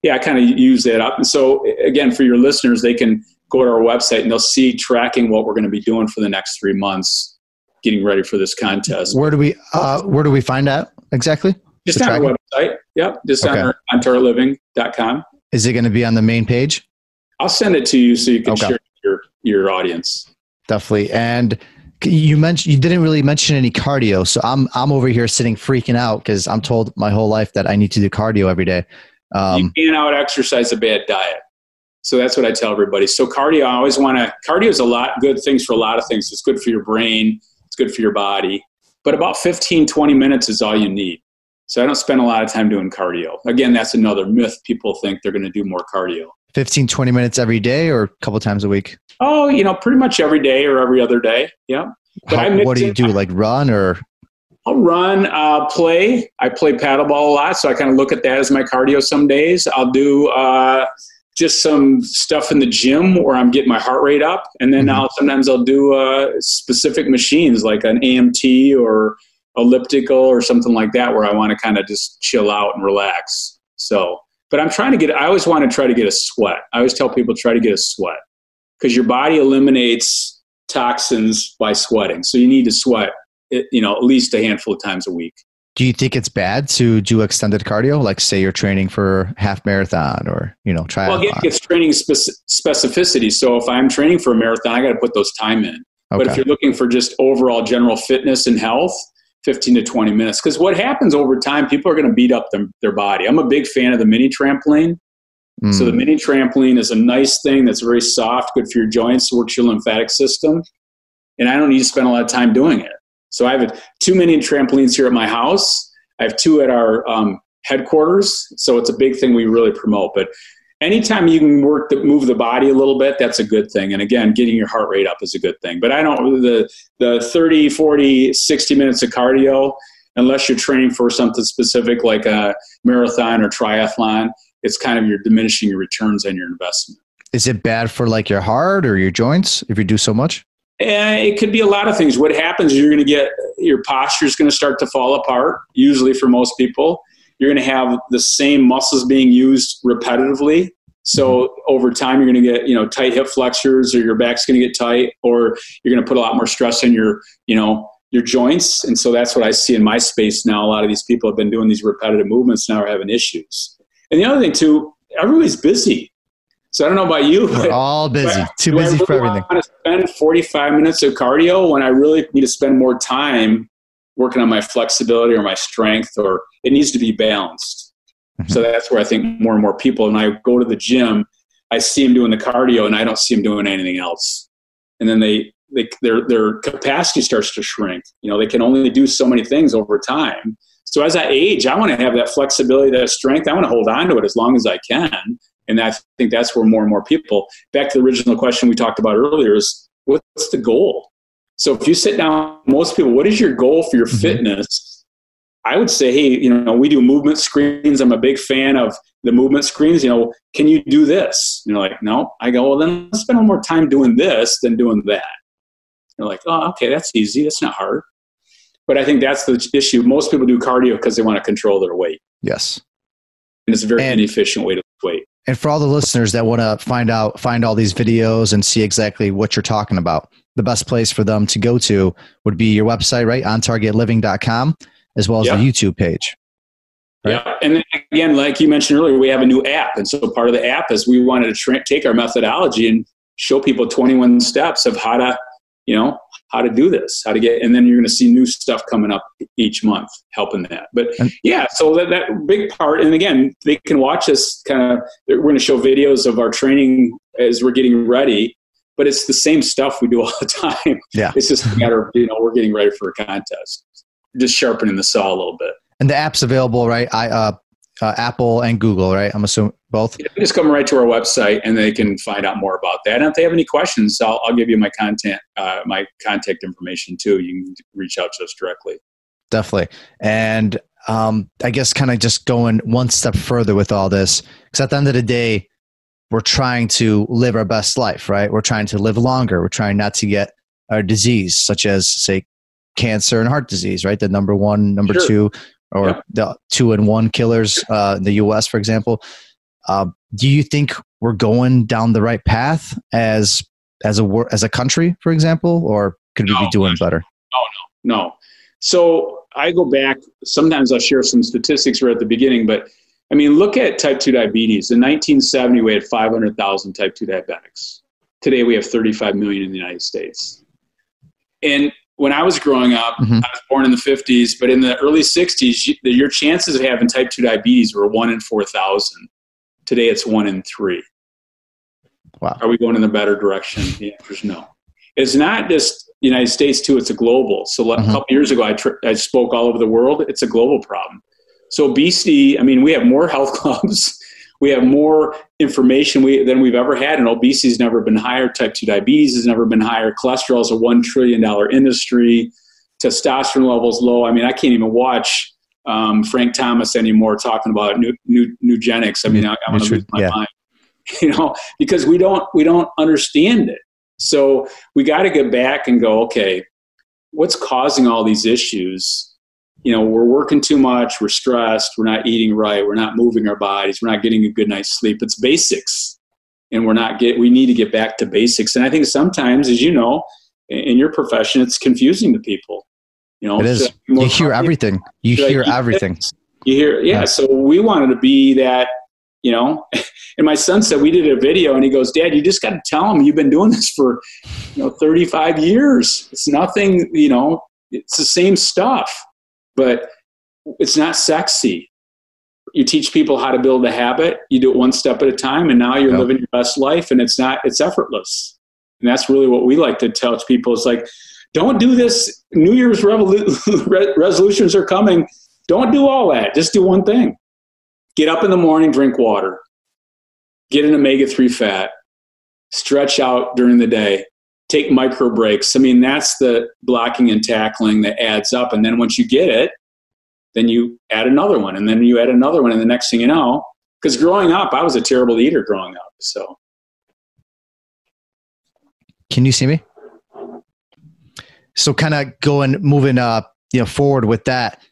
yeah, I kind of use that up. And so again, for your listeners, they can go to our website and they'll see tracking what we're going to be doing for the next three months, getting ready for this contest. Where do we uh, where do we find that exactly? Just on our website. Yep, just Okay. on our ontargetliving.com. Is it going to be on the main page? I'll send it to you so you can Okay. share it with your your audience. Definitely. And you mentioned you didn't really mention any cardio, so I'm I'm over here sitting freaking out because I'm told my whole life that I need to do cardio every day. Um, you can't out exercise a bad diet. So that's what I tell everybody. So cardio, I always want to. Cardio is a lot good things for a lot of things. It's good for your brain. It's good for your body. But about 15, 20 minutes is all you need. So I don't spend a lot of time doing cardio. Again, that's another myth. People think they're going to do more cardio. 15, 20 minutes every day or a couple times a week. Oh, you know, pretty much every day or every other day. Yeah. But How, what do you do? Like run or I'll run, uh, play. I play paddleball a lot, so I kind of look at that as my cardio some days. I'll do uh, just some stuff in the gym where I'm getting my heart rate up, and then Mhm. I'll sometimes I'll do uh, specific machines like an AMT or elliptical or something like that where I want to kind of just chill out and relax. So, but I'm trying to get. I always want to try to get a sweat. I always tell people try to get a sweat because your body eliminates toxins by sweating. So you need to sweat eh, you know, at least a handful of times a week. do you think it's bad to do extended cardio? Like say you're training for half marathon or, you know, triathlon. Well, again, it's training spec- specificity. So if I'm training for a marathon, I got to put those time in. But if you're looking for just overall general fitness and health, 15 to 20 minutes. Because what happens over time, people are going to beat up them, their body. I'm a big fan of the mini trampoline. Mm. So the mini trampoline is a nice thing that's very soft, good for your joints, works your lymphatic system. And I don't need to spend a lot of time doing it. So I have two mini trampolines here at my house. I have two at our um, headquarters. So it's a big thing we really promote. But anytime you can work the move the body a little bit, that's a good thing. And again, getting your heart rate up is a good thing. But I don't the the 30, 40, 60 minutes of cardio, unless you're training for something specific like a marathon or triathlon, it's kind of you're diminishing your returns on your investment. Is it bad for like your heart or your joints if you do so much? And it could be a lot of things. What happens is you're going to get your posture is going to start to fall apart. Usually, for most people, you're going to have the same muscles being used repetitively. So over time, you're going to get you know tight hip flexors, or your back's going to get tight, or you're going to put a lot more stress on your you know your joints. And so that's what I see in my space now. A lot of these people have been doing these repetitive movements now are having issues. And the other thing too, everybody's busy. So I don't know about you. We're all busy, too busy really for everything. I want to spend 45 minutes of cardio when I really need to spend more time working on my flexibility or my strength, or it needs to be balanced. Mm-hmm. So that's where I think more and more people, and I go to the gym, I see them doing the cardio, and I don't see them doing anything else. And then they, they their their capacity starts to shrink. You know, they can only do so many things over time. So as I age, I want to have that flexibility, that strength. I want to hold on to it as long as I can. And I think that's where more and more people, back to the original question we talked about earlier, is what's the goal? So if you sit down, most people, what is your goal for your mm-hmm. fitness? I would say, hey, you know, we do movement screens. I'm a big fan of the movement screens. You know, can you do this? You're like, no. I go, well, then let's spend more time doing this than doing that. They're like, oh, okay, that's easy. That's not hard. But I think that's the issue. Most people do cardio because they want to control their weight. Yes. And it's a very and, inefficient way to lose weight. And for all the listeners that want to find out, find all these videos and see exactly what you're talking about, the best place for them to go to would be your website, right? OnTargetLiving.com, as well as the YouTube page. Right? Yeah. And then again, like you mentioned earlier, we have a new app. And so part of the app is we wanted to tra- take our methodology and show people 21 steps of how to, you know, how to do this, how to get, and then you're going to see new stuff coming up each month helping that. But yeah, so that, that big part, and again, they can watch us kind of, we're going to show videos of our training as we're getting ready, but it's the same stuff we do all the time. Yeah. It's just a matter of, you know, we're getting ready for a contest, just sharpening the saw a little bit. And the app's available, right? I, uh, uh, Apple and Google, right? I'm assuming both. Yeah, just come right to our website, and they can find out more about that. And if they have any questions, I'll, I'll give you my content, uh, my contact information too. You can reach out to us directly. Definitely, and um, I guess kind of just going one step further with all this, because at the end of the day, we're trying to live our best life, right? We're trying to live longer. We're trying not to get a disease such as, say, cancer and heart disease, right? The number one, number sure. two or yeah. the two and one killers uh, in the U.S., for example. Uh, do you think we're going down the right path as as a as a country, for example, or could no, we be doing better? No, no, no. So I go back. Sometimes I'll share some statistics right at the beginning, but I mean, look at type two diabetes. In 1970, we had 500,000 type two diabetics. Today, we have 35 million in the United States. And when I was growing up, mm-hmm. I was born in the 50s, but in the early 60s, you, your chances of having type 2 diabetes were 1 in 4,000. Today it's 1 in 3. Wow. Are we going in the better direction? The answer is no. It's not just the United States, too, it's a global. So mm-hmm. a couple years ago, I, tr- I spoke all over the world. It's a global problem. So obesity, I mean, we have more health clubs we have more information we, than we've ever had, and obesity has never been higher. Type 2 diabetes has never been higher. Cholesterol is a $1 trillion industry. Testosterone levels low. I mean, I can't even watch um, Frank Thomas anymore talking about new, Nugenix. I mean, I, am going to lose my yeah. mind, you know, because we don't, we don't understand it. So we got to get back and go, okay, what's causing all these issues? You know we're working too much we're stressed we're not eating right we're not moving our bodies we're not getting a good night's sleep. It's basics. And we're not get we need to get back to basics. And i think sometimes as you know in your profession it's confusing to people. You know it is. you hear everything. You hear everything. you hear yeah, yeah. so we wanted to be that you know and my son said we did a video and he goes dad you just got to tell him you've been doing this for you know 35 years. It's nothing you know it's the same stuff but it's not sexy. You teach people how to build a habit. You do it one step at a time, and now you're yep. living your best life, and it's not it's effortless. And that's really what we like to tell people. It's like, don't do this. New Year's revolu- resolutions are coming. Don't do all that. Just do one thing. Get up in the morning, drink water. Get an omega three fat. Stretch out during the day take micro breaks. I mean, that's the blocking and tackling that adds up. And then once you get it, then you add another one, and then you add another one, and the next thing you know, because growing up, I was a terrible eater growing up. So, can you see me? So, kind of going, moving, uh, you know, forward with that.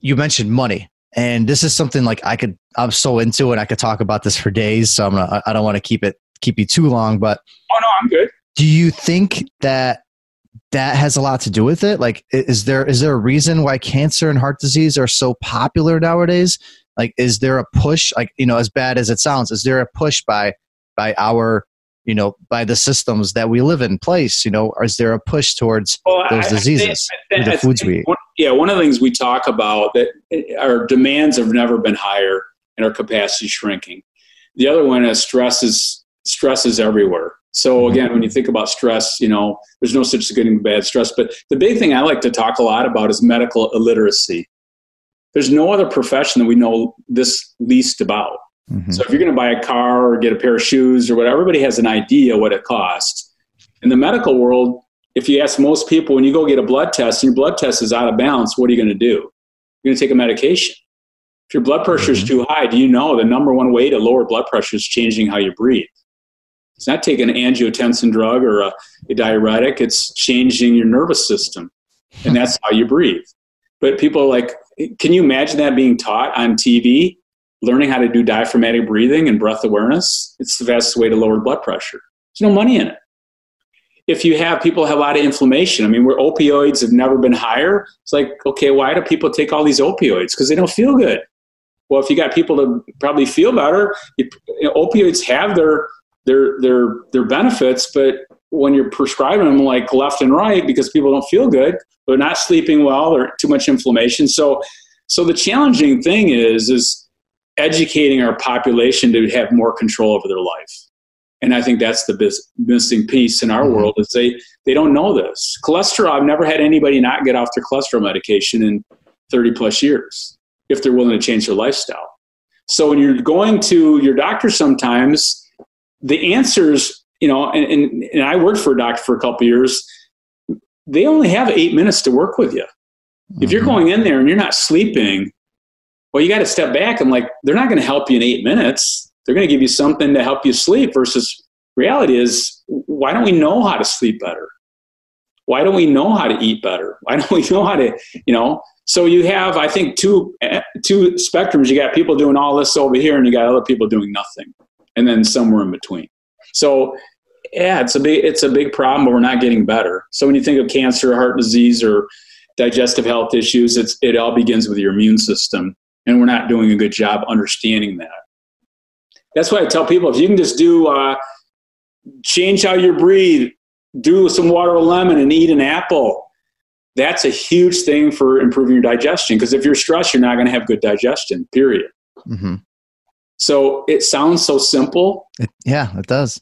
You mentioned money, and this is something like I could. I'm so into it. I could talk about this for days. So I'm gonna. I don't want to keep it keep you too long, but oh no, I'm good. Do you think that that has a lot to do with it? Like, is there is there a reason why cancer and heart disease are so popular nowadays? Like, is there a push? Like, you know, as bad as it sounds, is there a push by by our you know by the systems that we live in place you know or is there a push towards well, those diseases I, I think, the foods we eat one, yeah one of the things we talk about that eh, our demands have never been higher and our capacity shrinking the other one is stress is stress is everywhere so again when you think about stress you know there's no such thing as good and bad stress but the big thing i like to talk a lot about is medical illiteracy there's no other profession that we know this least about Mm-hmm. So if you're going to buy a car or get a pair of shoes or whatever, everybody has an idea what it costs. In the medical world, if you ask most people when you go get a blood test and your blood test is out of balance, what are you going to do? You're going to take a medication. If your blood pressure is mm-hmm. too high, do you know the number one way to lower blood pressure is changing how you breathe? It's not taking an angiotensin drug or a, a diuretic, it's changing your nervous system. And that's how you breathe. But people are like, can you imagine that being taught on TV? learning how to do diaphragmatic breathing and breath awareness, it's the best way to lower blood pressure. There's no money in it. If you have people have a lot of inflammation, I mean, where opioids have never been higher, it's like, okay, why do people take all these opioids? Because they don't feel good. Well, if you got people to probably feel better, you, you know, opioids have their their their their benefits, but when you're prescribing them like left and right because people don't feel good, they're not sleeping well, or too much inflammation. So, so the challenging thing is is educating our population to have more control over their life. And I think that's the bis- missing piece in our mm-hmm. world is they, they don't know this. Cholesterol, I've never had anybody not get off their cholesterol medication in 30 plus years if they're willing to change their lifestyle. So when you're going to your doctor sometimes, the answers, you know, and, and, and I worked for a doctor for a couple years, they only have eight minutes to work with you. If you're mm-hmm. going in there and you're not sleeping, well, you got to step back and like, they're not going to help you in eight minutes. They're going to give you something to help you sleep versus reality is why don't we know how to sleep better? Why don't we know how to eat better? Why don't we know how to, you know? So you have, I think, two two spectrums. You got people doing all this over here, and you got other people doing nothing, and then somewhere in between. So yeah, it's a big it's a big problem, but we're not getting better. So when you think of cancer, heart disease, or digestive health issues, it's it all begins with your immune system and we're not doing a good job understanding that. That's why I tell people if you can just do uh, change how you breathe, do some water with lemon, and eat an apple. That's a huge thing for improving your digestion because if you're stressed, you're not going to have good digestion. Period. Mm-hmm. So it sounds so simple. It, yeah, it does.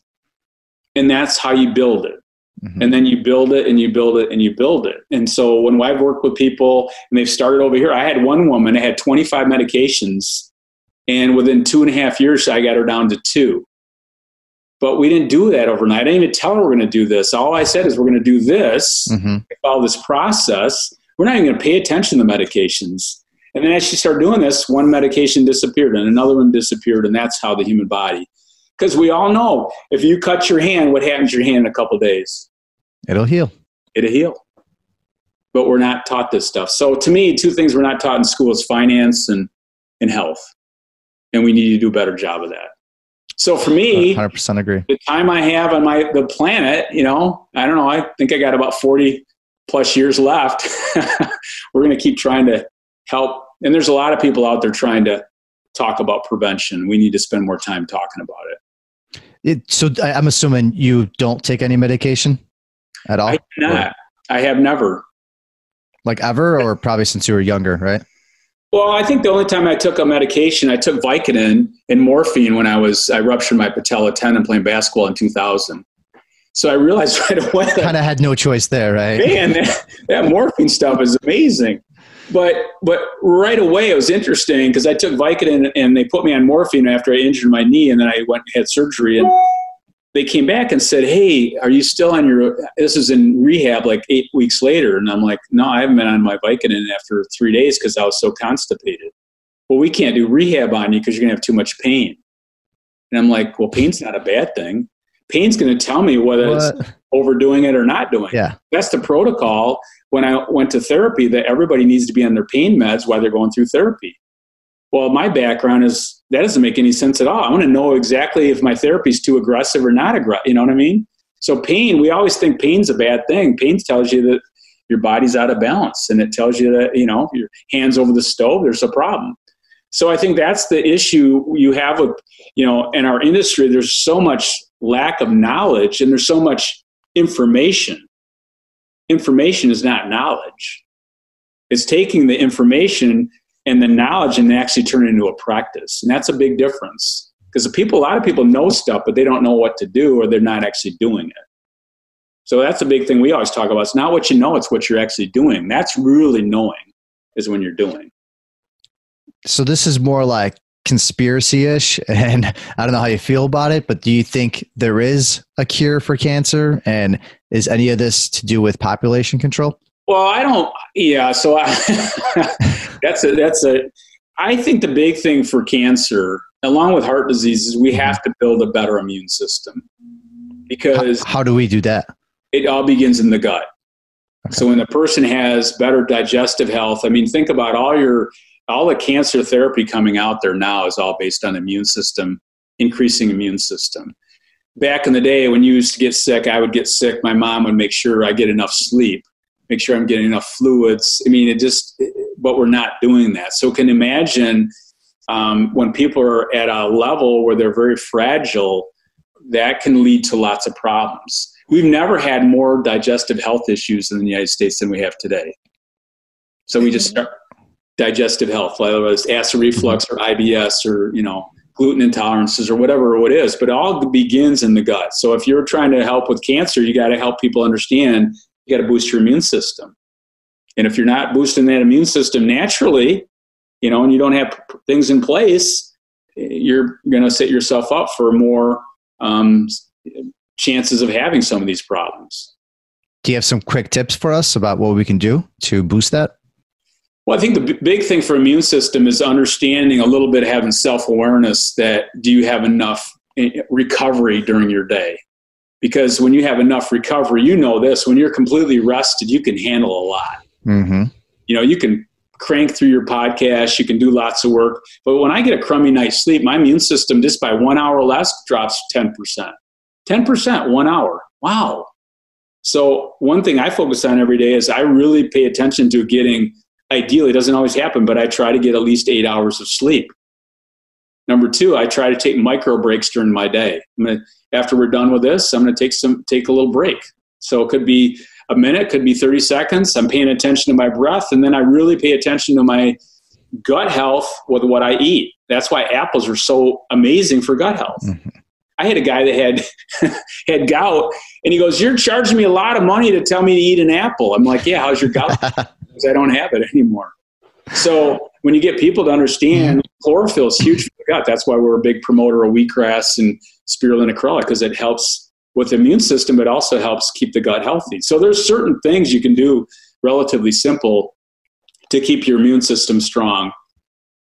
And that's how you build it. Mm-hmm. And then you build it and you build it and you build it. And so when I've worked with people and they've started over here, I had one woman that had 25 medications. And within two and a half years, I got her down to two. But we didn't do that overnight. I didn't even tell her we're going to do this. All I said is we're going to do this, mm-hmm. follow this process. We're not even going to pay attention to medications. And then as she started doing this, one medication disappeared and another one disappeared. And that's how the human body because we all know if you cut your hand, what happens to your hand in a couple days? It'll heal. It'll heal. But we're not taught this stuff. So to me, two things we're not taught in school is finance and, and health. And we need to do a better job of that. So for me, 100% agree. The time I have on my the planet, you know, I don't know, I think I got about 40 plus years left. we're going to keep trying to help and there's a lot of people out there trying to talk about prevention. We need to spend more time talking about it. it so I'm assuming you don't take any medication at all? I not. Or? I have never. Like ever, or probably since you were younger, right? Well, I think the only time I took a medication, I took Vicodin and morphine when I was I ruptured my patella tendon playing basketball in 2000. So I realized right away. Kind of had no choice there, right? Man, that, that morphine stuff is amazing. But but right away it was interesting because I took Vicodin and they put me on morphine after I injured my knee, and then I went and had surgery and they came back and said, Hey, are you still on your, this is in rehab like eight weeks later. And I'm like, no, I haven't been on my Vicodin after three days because I was so constipated. Well, we can't do rehab on you because you're going to have too much pain. And I'm like, well, pain's not a bad thing. Pain's going to tell me whether what? it's overdoing it or not doing yeah. it. That's the protocol when I went to therapy that everybody needs to be on their pain meds while they're going through therapy. Well, my background is that doesn't make any sense at all. I want to know exactly if my therapy is too aggressive or not aggressive. You know what I mean? So pain, we always think pain's a bad thing. Pain tells you that your body's out of balance, and it tells you that you know your hands over the stove. There's a problem. So I think that's the issue you have with, you know, in our industry, there's so much lack of knowledge and there's so much information. Information is not knowledge. It's taking the information and the knowledge and actually turn it into a practice. And that's a big difference. Because people, a lot of people know stuff, but they don't know what to do or they're not actually doing it. So that's a big thing we always talk about. It's not what you know, it's what you're actually doing. That's really knowing is when you're doing. So this is more like conspiracy ish. And I don't know how you feel about it, but do you think there is a cure for cancer? And is any of this to do with population control? Well, I don't. Yeah, so I, that's a that's a. I think the big thing for cancer, along with heart disease, is we have to build a better immune system because how, how do we do that? It all begins in the gut. Okay. So when a person has better digestive health, I mean, think about all your all the cancer therapy coming out there now is all based on immune system, increasing immune system. Back in the day when you used to get sick, I would get sick. My mom would make sure I get enough sleep, make sure I'm getting enough fluids. I mean, it just, but we're not doing that. So can imagine um, when people are at a level where they're very fragile, that can lead to lots of problems. We've never had more digestive health issues in the United States than we have today. So we just start, digestive health, whether it's acid reflux or IBS or you know gluten intolerances or whatever it is. But it all begins in the gut. So if you're trying to help with cancer, you got to help people understand you got to boost your immune system. And if you're not boosting that immune system naturally, you know, and you don't have things in place, you're going to set yourself up for more um, chances of having some of these problems. Do you have some quick tips for us about what we can do to boost that? Well, I think the b- big thing for immune system is understanding a little bit, having self awareness that do you have enough eh, recovery during your day? Because when you have enough recovery, you know this, when you're completely rested, you can handle a lot. Mm-hmm. You know, you can crank through your podcast, you can do lots of work. But when I get a crummy night's sleep, my immune system just by one hour less drops 10%. 10%, one hour. Wow. So, one thing I focus on every day is I really pay attention to getting ideally, it doesn't always happen, but I try to get at least eight hours of sleep. Number two, I try to take micro breaks during my day. Gonna, after we're done with this, I'm going to take some take a little break. So it could be a minute, could be 30 seconds. I'm paying attention to my breath, and then I really pay attention to my gut health with what I eat. That's why apples are so amazing for gut health. Mm-hmm. I had a guy that had had gout, and he goes, "You're charging me a lot of money to tell me to eat an apple." I'm like, "Yeah, how's your gout?" because I don't have it anymore. So when you get people to understand chlorophyll is huge for the gut, that's why we're a big promoter of wheatgrass and spirulina chlorella because it helps with the immune system, but also helps keep the gut healthy. So there's certain things you can do relatively simple to keep your immune system strong,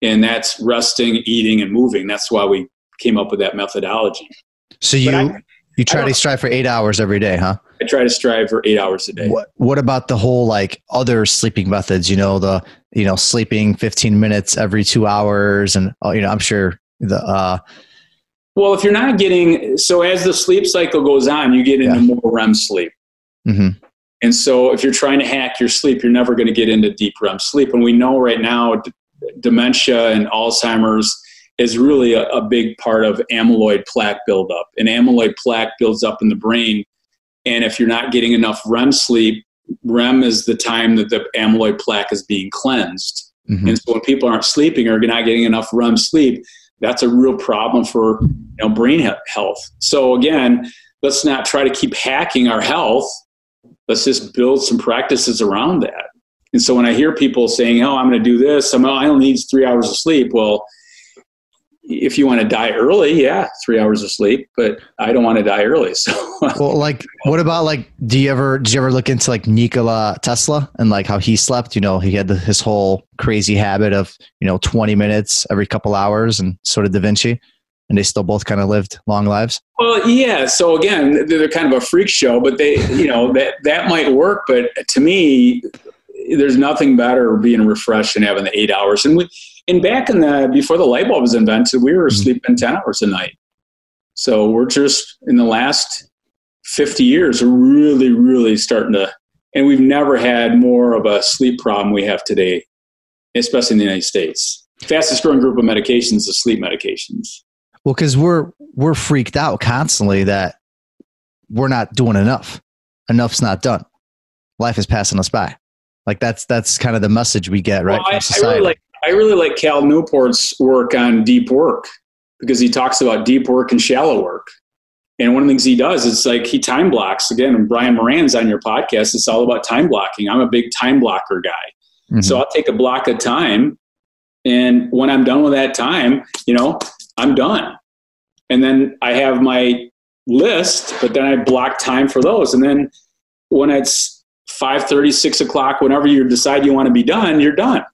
and that's resting, eating, and moving. That's why we came up with that methodology. So you I, you try to strive for eight hours every day, huh? I try to strive for eight hours a day. What What about the whole like other sleeping methods? You know, the you know sleeping fifteen minutes every two hours, and uh, you know, I'm sure the. uh Well, if you're not getting so as the sleep cycle goes on, you get into yeah. more REM sleep. Mm-hmm. And so, if you're trying to hack your sleep, you're never going to get into deep REM sleep. And we know right now, d- dementia and Alzheimer's is really a, a, big part of amyloid plaque buildup. And amyloid plaque builds up in the brain and if you're not getting enough REM sleep, REM is the time that the amyloid plaque is being cleansed. Mm-hmm. And so when people aren't sleeping or not getting enough REM sleep, that's a real problem for you know, brain health. So again, let's not try to keep hacking our health. Let's just build some practices around that. And so when I hear people saying, "Oh, I'm going to do this," I'm, I only need three hours of sleep. Well, if you want to die early, yeah, three hours of sleep, but I don't want to die early. So, well, like, what about like, do you ever, did you ever look into like Nikola Tesla and like how he slept? You know, he had the, his whole crazy habit of, you know, 20 minutes every couple hours and so did Da Vinci and they still both kind of lived long lives. Well, yeah. So again, they're kind of a freak show, but they, you know, that, that might work. But to me, there's nothing better being refreshed and having the eight hours. And we, and back in the before the light bulb was invented, we were mm-hmm. sleeping ten hours a night. So we're just in the last fifty years, really, really starting to, and we've never had more of a sleep problem we have today, especially in the United States. Fastest growing group of medications is sleep medications. Well, because we're we're freaked out constantly that we're not doing enough. Enough's not done. Life is passing us by. Like that's that's kind of the message we get, right? Well, I, from society. I really like I really like Cal Newport's work on deep work because he talks about deep work and shallow work. And one of the things he does is like he time blocks. Again, Brian Moran's on your podcast, it's all about time blocking. I'm a big time blocker guy. Mhm. So I'll take a block of time. And when I'm done with that time, you know, I'm done. And then I have my list, but then I block time for those. And then when it's 5.30, 6 o'clock, whenever you decide you want to be done, you're done.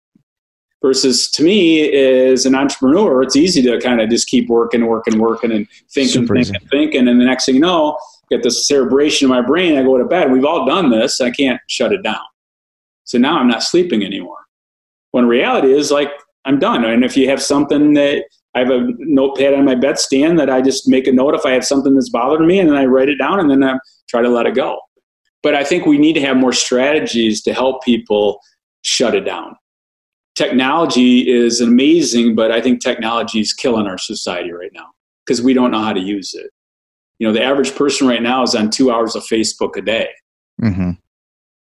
Versus to me, as an entrepreneur, it's easy to kind of just keep working, working, working, and thinking, Super easy. thinking, thinking. And the next thing you know, get this cerebration in my brain. I go to bed. We've all done this. I can't shut it down. So now I'm not sleeping anymore. When reality is like I'm done. And if you have something that I have a notepad on my bedstand that I just make a note if I have something that's bothering me, and then I write it down, and then I try to let it go. But I think we need to have more strategies to help people shut it down. Technology is amazing, but I think technology is killing our society right now because we don't know how to use it. You know, the average person right now is on two hours of Facebook a day. Mhm.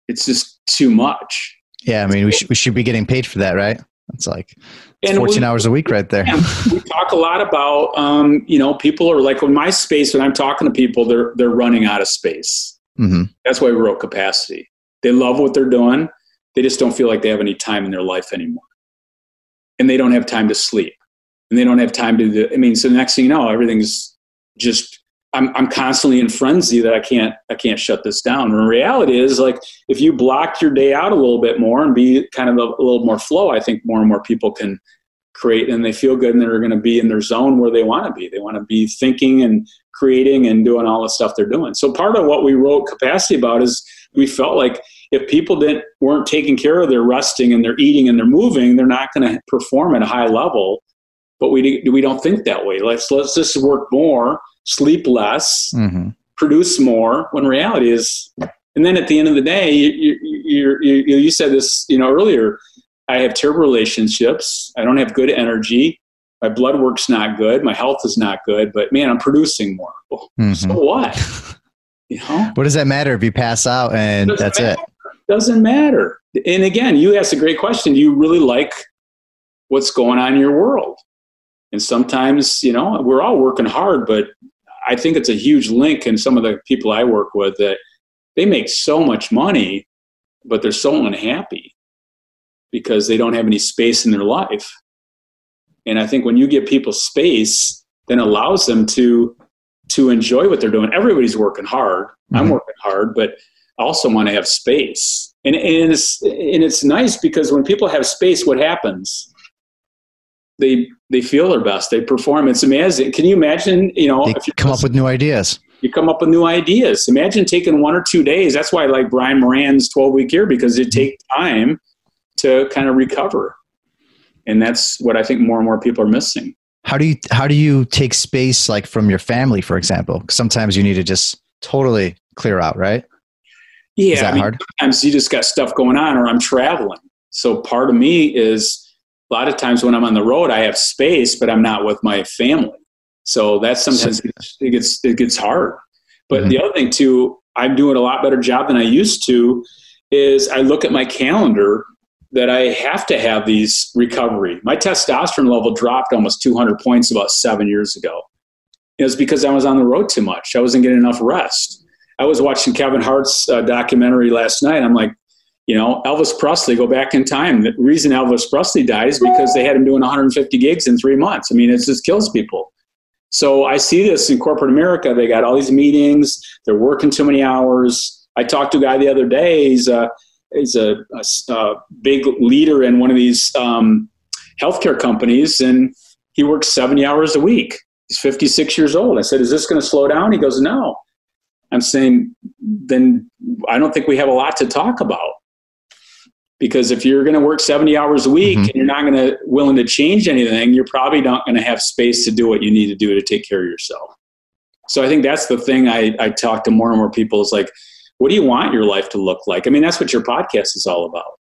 It's just too much. Yeah, I mean, we should we should be getting paid for that, right? It's like it's And 14 we- hours a week right there. We talk a lot about, um, you know, people are like, in my space, when I'm talking to people, they're, they're running out of space. Hmm That's why we wrote capacity. They love what they're doing. They just don't feel like they have any time in their life anymore. And they don't have time to sleep. And they don't have time to do, I mean, so the next thing you know, everything's just I'm I'm constantly in frenzy that I can't I can't shut this down. And reality is like if you block your day out a little bit more and be kind of a, a little more flow, I think more and more people can create and they feel good and they're going to be in their zone where they want to be. They want to be thinking and creating and doing all the stuff they're doing. So part of what we wrote capacity about is we felt like if people didn't weren't taking care of their resting and their eating and their moving, they're not going to perform at a high level. But we we don't think that way. Let's let's just work more, sleep less, hmm produce more. When reality is, and then at the end of the day, you you you, you, you said this you know earlier. I have terrible relationships. I don't have good energy. My blood work's not good. My health is not good. But man, I'm producing more. Well, hmm So what? You know, What does that matter if you pass out and Doesn't that's it? Doesn't matter. And again, you asked a great question. Do you really like what's going on in your world? And sometimes, you know, we're all working hard, but I think it's a huge link in some of the people I work with that they make so much money, but they're so unhappy because they don't have any space in their life. And I think when you give people space, then allows them to to enjoy what they're doing. Everybody's working hard. I'm Mhm. working hard, but I also want to have space. And, and it's and it's nice because when people have space, what happens? They they feel their best. They perform. It's amazing. Can you imagine? You know, They if you come up with new ideas. you come up with new ideas. Imagine taking one or two days. That's why I like Brian Moran's 12 week year because it takes time to kind of recover. And that's what I think more and more people are missing. How do you how do you take space like from your family, for example? Sometimes you need to just totally clear out, right? Yeah, Is that I mean, hard? sometimes you just got stuff going on or I'm traveling. So part of me is a lot of times when I'm on the road, I have space, but I'm not with my family. So that's sometimes it gets it gets hard. But Mhm. the other thing too, I'm doing a lot better job than I used to. Is I look at my calendar that I have to have these recovery. My testosterone level dropped almost 200 points about seven years ago. It was because I was on the road too much. I wasn't getting enough rest. I was watching Kevin Hart's uh, documentary last night. I'm like, you know, Elvis Presley, go back in time. The reason Elvis Presley died is because they had him doing 150 gigs in three months. I mean, it just kills people. So I see this in corporate America. They got all these meetings. They're working too many hours. I talked to a guy the other day. He's a, he's a big leader in one of these um, healthcare companies, and he works 70 hours a week. He's 56 years old. I said, Is this going to slow down? He goes, No. I'm saying, then I don't think we have a lot to talk about. Because if you're going to work 70 hours a week Mhm. and you're not going to willing to change anything, you're probably not going to have space to do what you need to do to take care of yourself. So I think that's the thing I, I talk to more and more people is like, what do you want your life to look like? I mean, that's what your podcast is all about.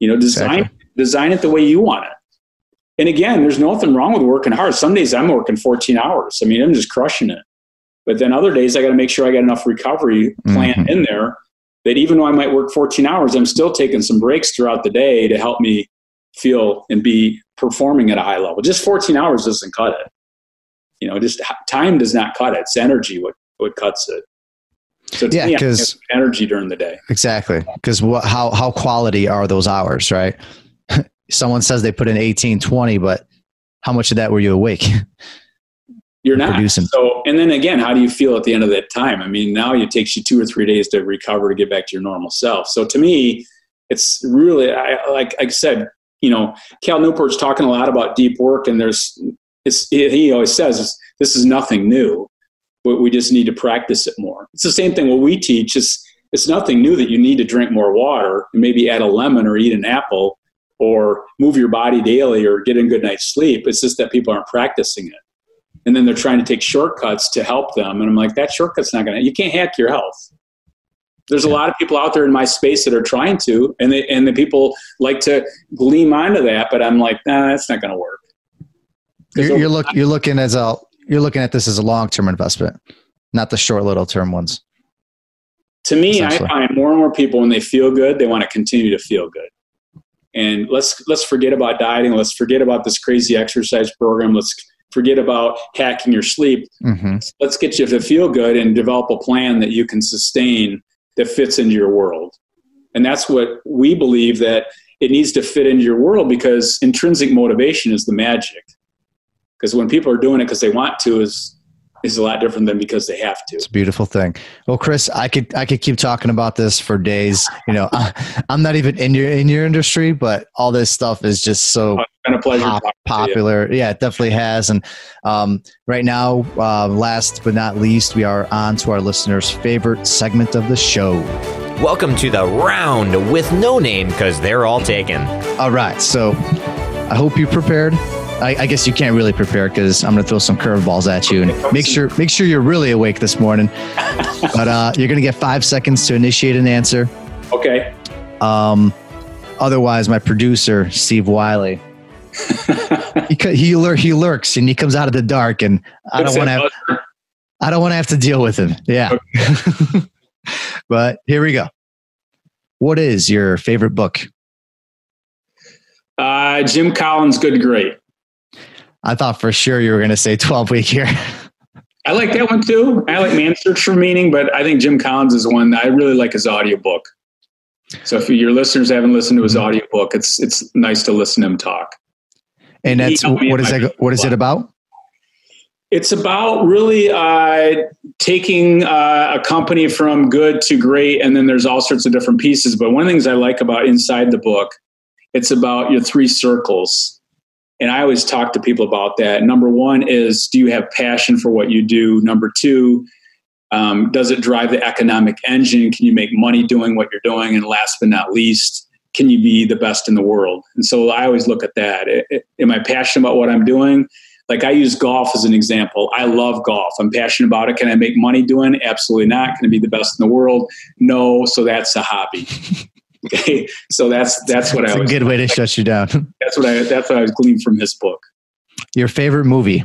You know, design Exactly. design it the way you want it. And again, there's nothing wrong with working hard. Some days I'm working 14 hours. I mean, I'm just crushing it. But then other days I got to make sure I got enough recovery plan mm-hmm. in there that even though I might work 14 hours, I'm still taking some breaks throughout the day to help me feel and be performing at a high level. Just 14 hours doesn't cut it. You know, just time does not cut it. It's energy what, what cuts it. So yeah, because energy during the day. Exactly. Because what, how, how quality are those hours, right? Someone says they put in 18, 20, but how much of that were you awake? You're not. Producing. So, and then again, how do you feel at the end of that time? I mean, now it takes you two or three days to recover to get back to your normal self. So to me, it's really, I, like, like I said, you know, Cal Newport's talking a lot about deep work, and there's, it's, he always says this is nothing new, but we just need to practice it more. It's the same thing what we teach. It's it's nothing new that you need to drink more water and maybe add a lemon or eat an apple or move your body daily or get a good night's sleep. It's just that people aren't practicing it. And then they're trying to take shortcuts to help them. And I'm like, that shortcut's not going to, you can't hack your health there's a lot of people out there in my space that are trying to, and they, and the people like to gleam onto that, but I'm like, nah, that's not going to work. You're, you're, look, you're looking as a you're looking at this as a long term investment, not the short little term ones. To me, I find more and more people when they feel good, they want to continue to feel good. And let's let's forget about dieting. Let's forget about this crazy exercise program. Let's forget about hacking your sleep. Mm-hmm. Let's get you to feel good and develop a plan that you can sustain that fits into your world. And that's what we believe that it needs to fit into your world because intrinsic motivation is the magic. Because when people are doing it because they want to is is a lot different than because they have to. It's a beautiful thing. Well, Chris, I could I could keep talking about this for days. You know, I, am not even in your in your industry, but all this stuff is just so been a pleasure pop, popular. Yeah, it definitely has. And um, right now, uh, last but not least, we are on to our listeners' favorite segment of the show. Welcome to the round with no name because they're all taken. All right, so I hope you prepared. I, I guess you can't really prepare because I'm going to throw some curveballs at you and make sure make sure you're really awake this morning. but uh, you're going to get five seconds to initiate an answer. Okay. Um, otherwise, my producer Steve Wiley he he, lur- he lurks and he comes out of the dark, and I don't want to. I don't want to have to deal with him. Yeah. Okay. but here we go. What is your favorite book? Uh, Jim Collins' Good Great. I thought for sure you were going to say 12 week year. I like that one too. I like Man Search for Meaning, but I think Jim Collins is one I really like his audiobook. So if your listeners haven't listened to his audiobook, it's it's nice to listen to him talk. And that's what is that? What is it about? It's about really uh, taking uh, a company from good to great, and then there's all sorts of different pieces. But one of the things I like about inside the book, it's about your three circles. And I always talk to people about that. Number one is, do you have passion for what you do? Number two, um, does it drive the economic engine? Can you make money doing what you're doing? And last but not least, can you be the best in the world? And so I always look at that. It, it, am I passionate about what I'm doing? Like I use golf as an example. I love golf. I'm passionate about it. Can I make money doing it? Absolutely not. Can I be the best in the world? No. So that's a hobby. okay. So that's that's what that's I was. A good way to shut you down. That's what I that's what I was gleaning from this book. Your favorite movie?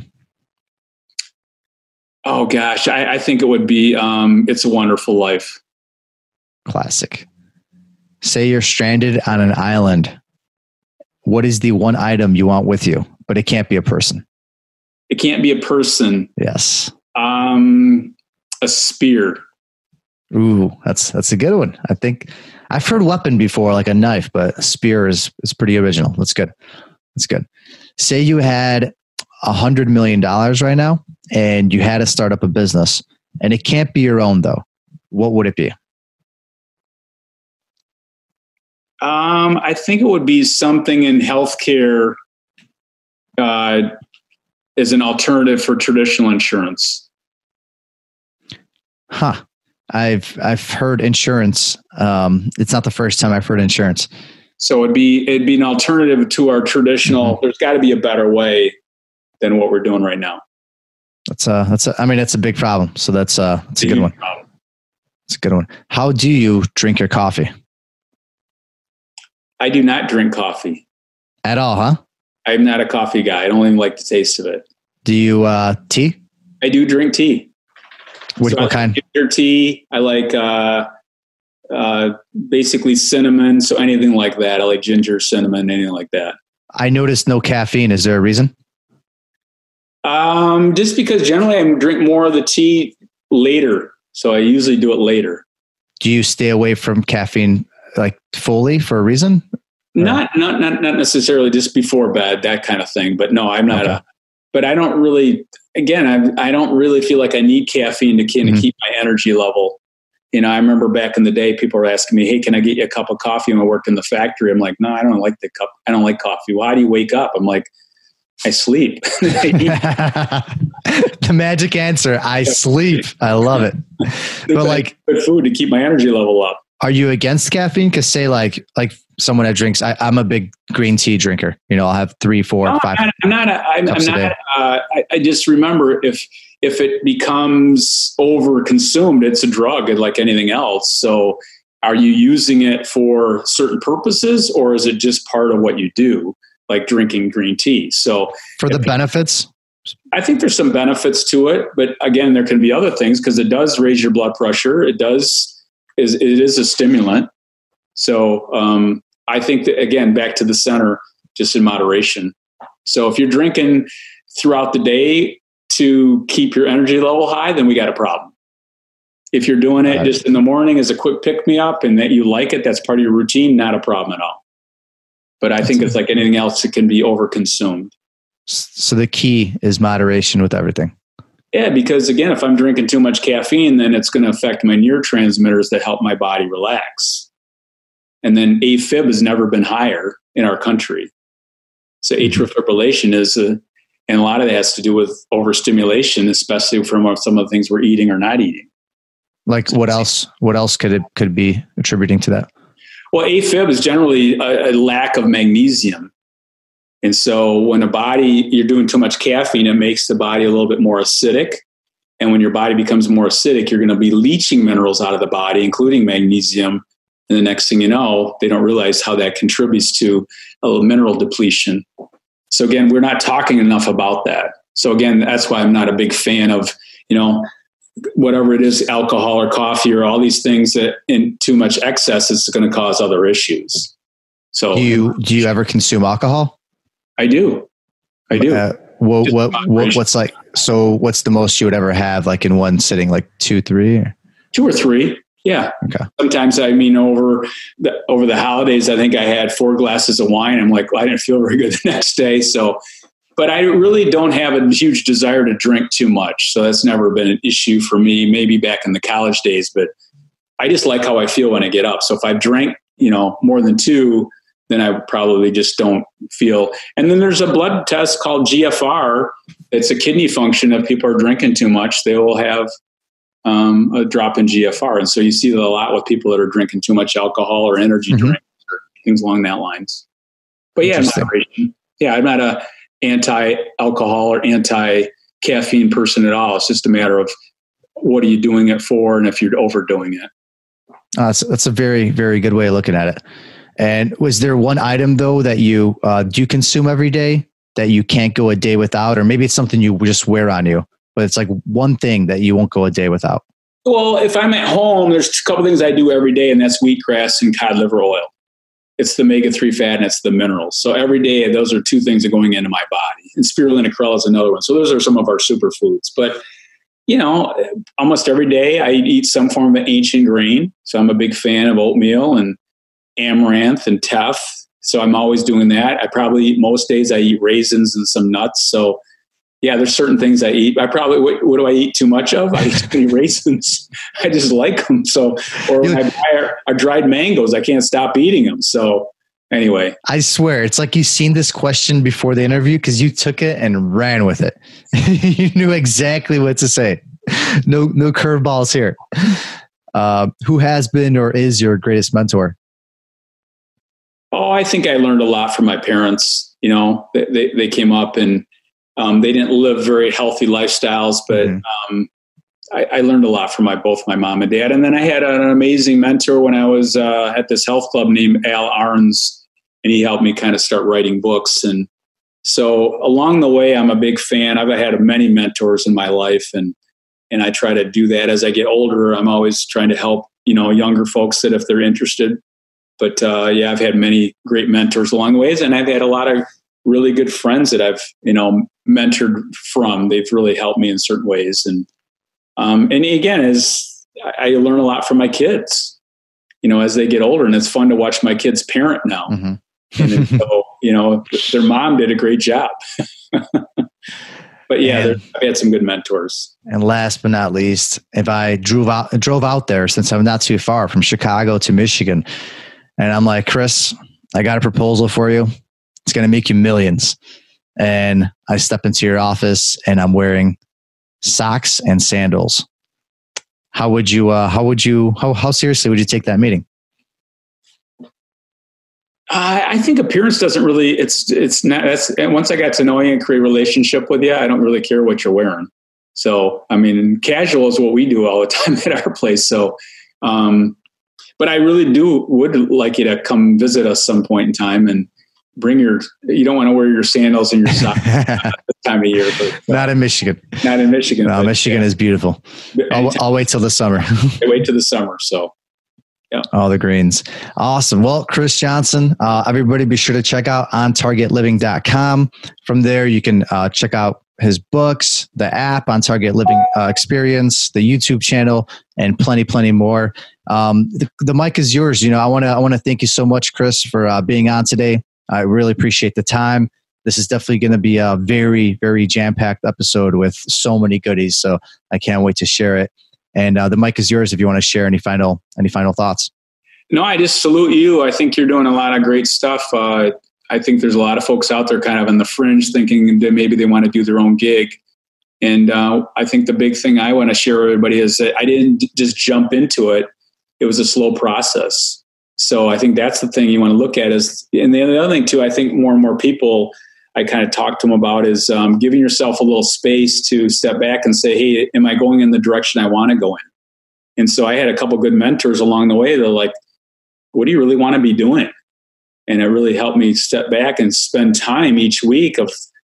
Oh gosh, I, I think it would be um, "It's a Wonderful Life." Classic. Say you're stranded on an island. What is the one item you want with you? But it can't be a person. It can't be a person. Yes. Um, a spear. Ooh, that's that's a good one. I think I've heard weapon before, like a knife, but a spear is is pretty original. That's good. That's good. Say you had a hundred million dollars right now, and you had to start up a business, and it can't be your own though. What would it be? Um, I think it would be something in healthcare uh, as an alternative for traditional insurance. Huh. I've I've heard insurance. Um, it's not the first time I've heard insurance. So it'd be it'd be an alternative to our traditional. Mm-hmm. There's got to be a better way than what we're doing right now. That's a that's a, I mean that's a big problem. So that's uh that's a, a good one. Problem. That's a good one. How do you drink your coffee? I do not drink coffee at all, huh? I'm not a coffee guy. I don't even like the taste of it. Do you uh, tea? I do drink tea. What, So what kind? Ginger tea. I like uh, uh, basically cinnamon. So anything like that. I like ginger, cinnamon, anything like that. I noticed no caffeine. Is there a reason? Um, just because generally I drink more of the tea later. So I usually do it later. Do you stay away from caffeine like fully for a reason? Not, not, not, not necessarily just before bed, that kind of thing. But no, I'm not Okay. a, but I don't really, again, I, I don't really feel like I need caffeine to kind of Mhm. keep my energy level. You know, I remember back in the day, people were asking me, Hey, can I get you a cup of coffee when I worked in the factory? I'm like, no, I don't like the cup. I don't like coffee. Why do you wake up? I'm like, I sleep. the magic answer I sleep. I love it. But like, food to keep my energy level up. are you against caffeine? Because say like like someone that drinks. I, I'm a big green tea drinker. You know, I'll have three, four, No, five. I'm not. a- I'm, I'm not. Uh, I, I just remember if if it becomes over consumed, it's a drug like anything else. So, are you using it for certain purposes, or is it just part of what you do, like drinking green tea? So, For the benefits, I think there's some benefits to it, but again, there can be other things because it does raise your blood pressure. It does is it is a stimulant. So um, I think that again, back to the center, just in moderation. So if you're drinking throughout the day to keep your energy level high, then we got a problem. If you're doing it Right. just in the morning as a quick pick me up and that you like it, that's part of your routine, not a problem at all. But I think it's like anything else, it can be overconsumed. so the key is moderation with everything. Yeah, because again, if I'm drinking too much caffeine, then it's going to affect my neurotransmitters that help my body relax. And then AFib has never been higher in our country. So mm-hmm. atrial fibrillation is, a, and a lot of that has to do with overstimulation, especially from some of the things we're eating or not eating. Like what else? What else could it could be attributing to that? Well, AFib is generally a, a lack of magnesium. And so when a body, you're doing too much caffeine, it makes the body a little bit more acidic. And when your body becomes more acidic, you're going to be leaching minerals out of the body, including magnesium. And the next thing you know, they don't realize how that contributes to a mineral depletion. So again, we're not talking enough about that. So again, that's why I'm not a big fan of, you know, whatever it is, alcohol or coffee or all these things that in too much excess is going to cause other issues. So Do you do you ever consume alcohol? I do. I do. Uh, what, what, what what's like? So what's the most you would ever have like in one sitting? Like two, three? Two or three. Yeah. Okay. Sometimes I mean over the over the holidays, I think I had four glasses of wine. I'm like, well, I didn't feel very good the next day. So but I really don't have a huge desire to drink too much. So that's never been an issue for me, maybe back in the college days, but I just like how I feel when I get up. So if I drank, you know, more than two, then I probably just don't feel. And then there's a blood test called GFR. It's a kidney function. If people are drinking too much, they will have um, a drop in GFR. And so you see that a lot with people that are drinking too much alcohol or energy Mhm. drinks or things along that lines. But yeah, moderation. Yeah, I'm not a anti-alcohol or anti-caffeine person at all. It's just a matter of what are you doing it for, and if you're overdoing it. Uh, that's, that's a very, very good way of looking at it. And was there one item though that you uh, do you consume every day that you can't go a day without, or maybe it's something you just wear on you, but it's like one thing that you won't go a day without. Well, if I'm at home, there's a couple things I do every day, and that's wheatgrass and cod liver oil. It's the omega three fat and it's the minerals. So every day, those are two things that are going into my body. And spirulina krill is another one. So those are some of our superfoods. But you know, almost every day I eat some form of ancient grain. So I'm a big fan of oatmeal and amaranth and teff. So I'm always doing that. I probably eat most days. I eat raisins and some nuts. So yeah, there's certain things I eat. I probably what, what do I eat too much of? I eat too many raisins. I just like them. So or I buy our, our dried mangoes, I can't stop eating them. So anyway, I swear, it's like you've seen this question before the interview because you took it and ran with it. you knew exactly what to say. No, no curveballs here. Uh, who has been or is your greatest mentor? Oh, I think I learned a lot from my parents. You know, they, they, they came up and um, they didn't live very healthy lifestyles, but Mhm. um, I, I learned a lot from my both my mom and dad. And then I had an amazing mentor when I was uh, at this health club named Al Arns, and he helped me kind of start writing books. And So along the way, I'm a big fan. I've had many mentors in my life, and and I try to do that as I get older. I'm always trying to help you know younger folks that if they're interested. But uh, yeah, I've had many great mentors along the ways, and I've had a lot of really good friends that I've you know mentored from. They've really helped me in certain ways, and um, and again, as I learn a lot from my kids, you know, as they get older, and it's fun to watch my kids parent now. Mm-hmm and so, you know, their mom did a great job. but yeah, I've had some good mentors. And last but not least, if I drove out drove out there since I'm not too far from Chicago to Michigan, and I'm like, Chris, I got a proposal for you. It's going to make you millions. And I step into your office and I'm wearing socks and sandals. How would you? Uh, how would you? How how seriously would you take that meeting? I think appearance doesn't really. It's it's not. That's once I got to know you and create a relationship with you, I don't really care what you're wearing. So I mean, casual is what we do all the time at our place. So, um, but I really do would like you to come visit us some point in time and bring your. You don't want to wear your sandals and your socks this time of year, but not in Michigan. Not in Michigan. No, Michigan yeah. is beautiful. I'll, I'll wait till the summer. wait till the summer. So yeah. All the greens. Awesome. Well, Chris Johnson, uh, everybody be sure to check out ontargetliving.com. From there, you can uh, check out his books, the app on Target Living uh, Experience, the YouTube channel, and plenty, plenty more. Um, the, the, mic is yours. You know, I want to I want to thank you so much, Chris, for uh, being on today. I really appreciate the time. This is definitely going to be a very, very jam packed episode with so many goodies. So I can't wait to share it. And uh, the mic is yours if you want to share any final any final thoughts. No, I just salute you. I think you're doing a lot of great stuff. Uh, I think there's a lot of folks out there kind of on the fringe thinking that maybe they want to do their own gig. And uh, I think the big thing I want to share with everybody is that I didn't just jump into it. It was a slow process. So I think that's the thing you want to look at is, and the other thing too, I think more and more people I kind of talk to them about is um, giving yourself a little space to step back and say, hey, am I going in the direction I want to go in? And so I had a couple good mentors along the way. They're like, what do you really want to be doing? And it really helped me step back and spend time each week of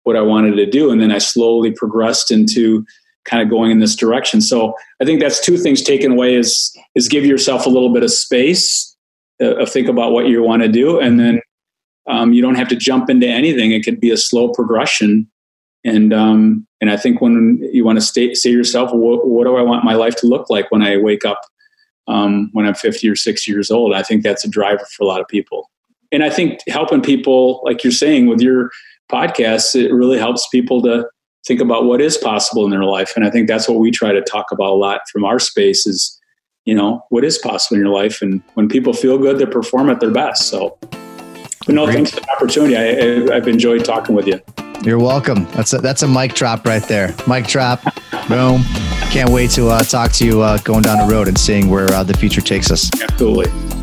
what I wanted to do. And then I slowly progressed into kind of going in this direction. So I think that's two things taken away is, is give yourself a little bit of space uh, think about what you want to do. And then um, you don't have to jump into anything. It could be a slow progression. And um, and I think when you want to stay, say yourself, what, what, do I want my life to look like when I wake up um, when I'm 50 or 60 years old? I think that's a driver for a lot of people. And I think helping people, like you're saying with your podcast, it really helps people to think about what is possible in their life. And I think that's what we try to talk about a lot from our space is, you know, what is possible in your life. And when people feel good, they perform at their best. So but no, Great. thanks for the opportunity. I, have enjoyed talking with you. You're welcome. That's a, that's a mic drop right there. Mic drop. Boom. Can't wait to uh, talk to you uh, going down the road and seeing where uh, the future takes us. Absolutely.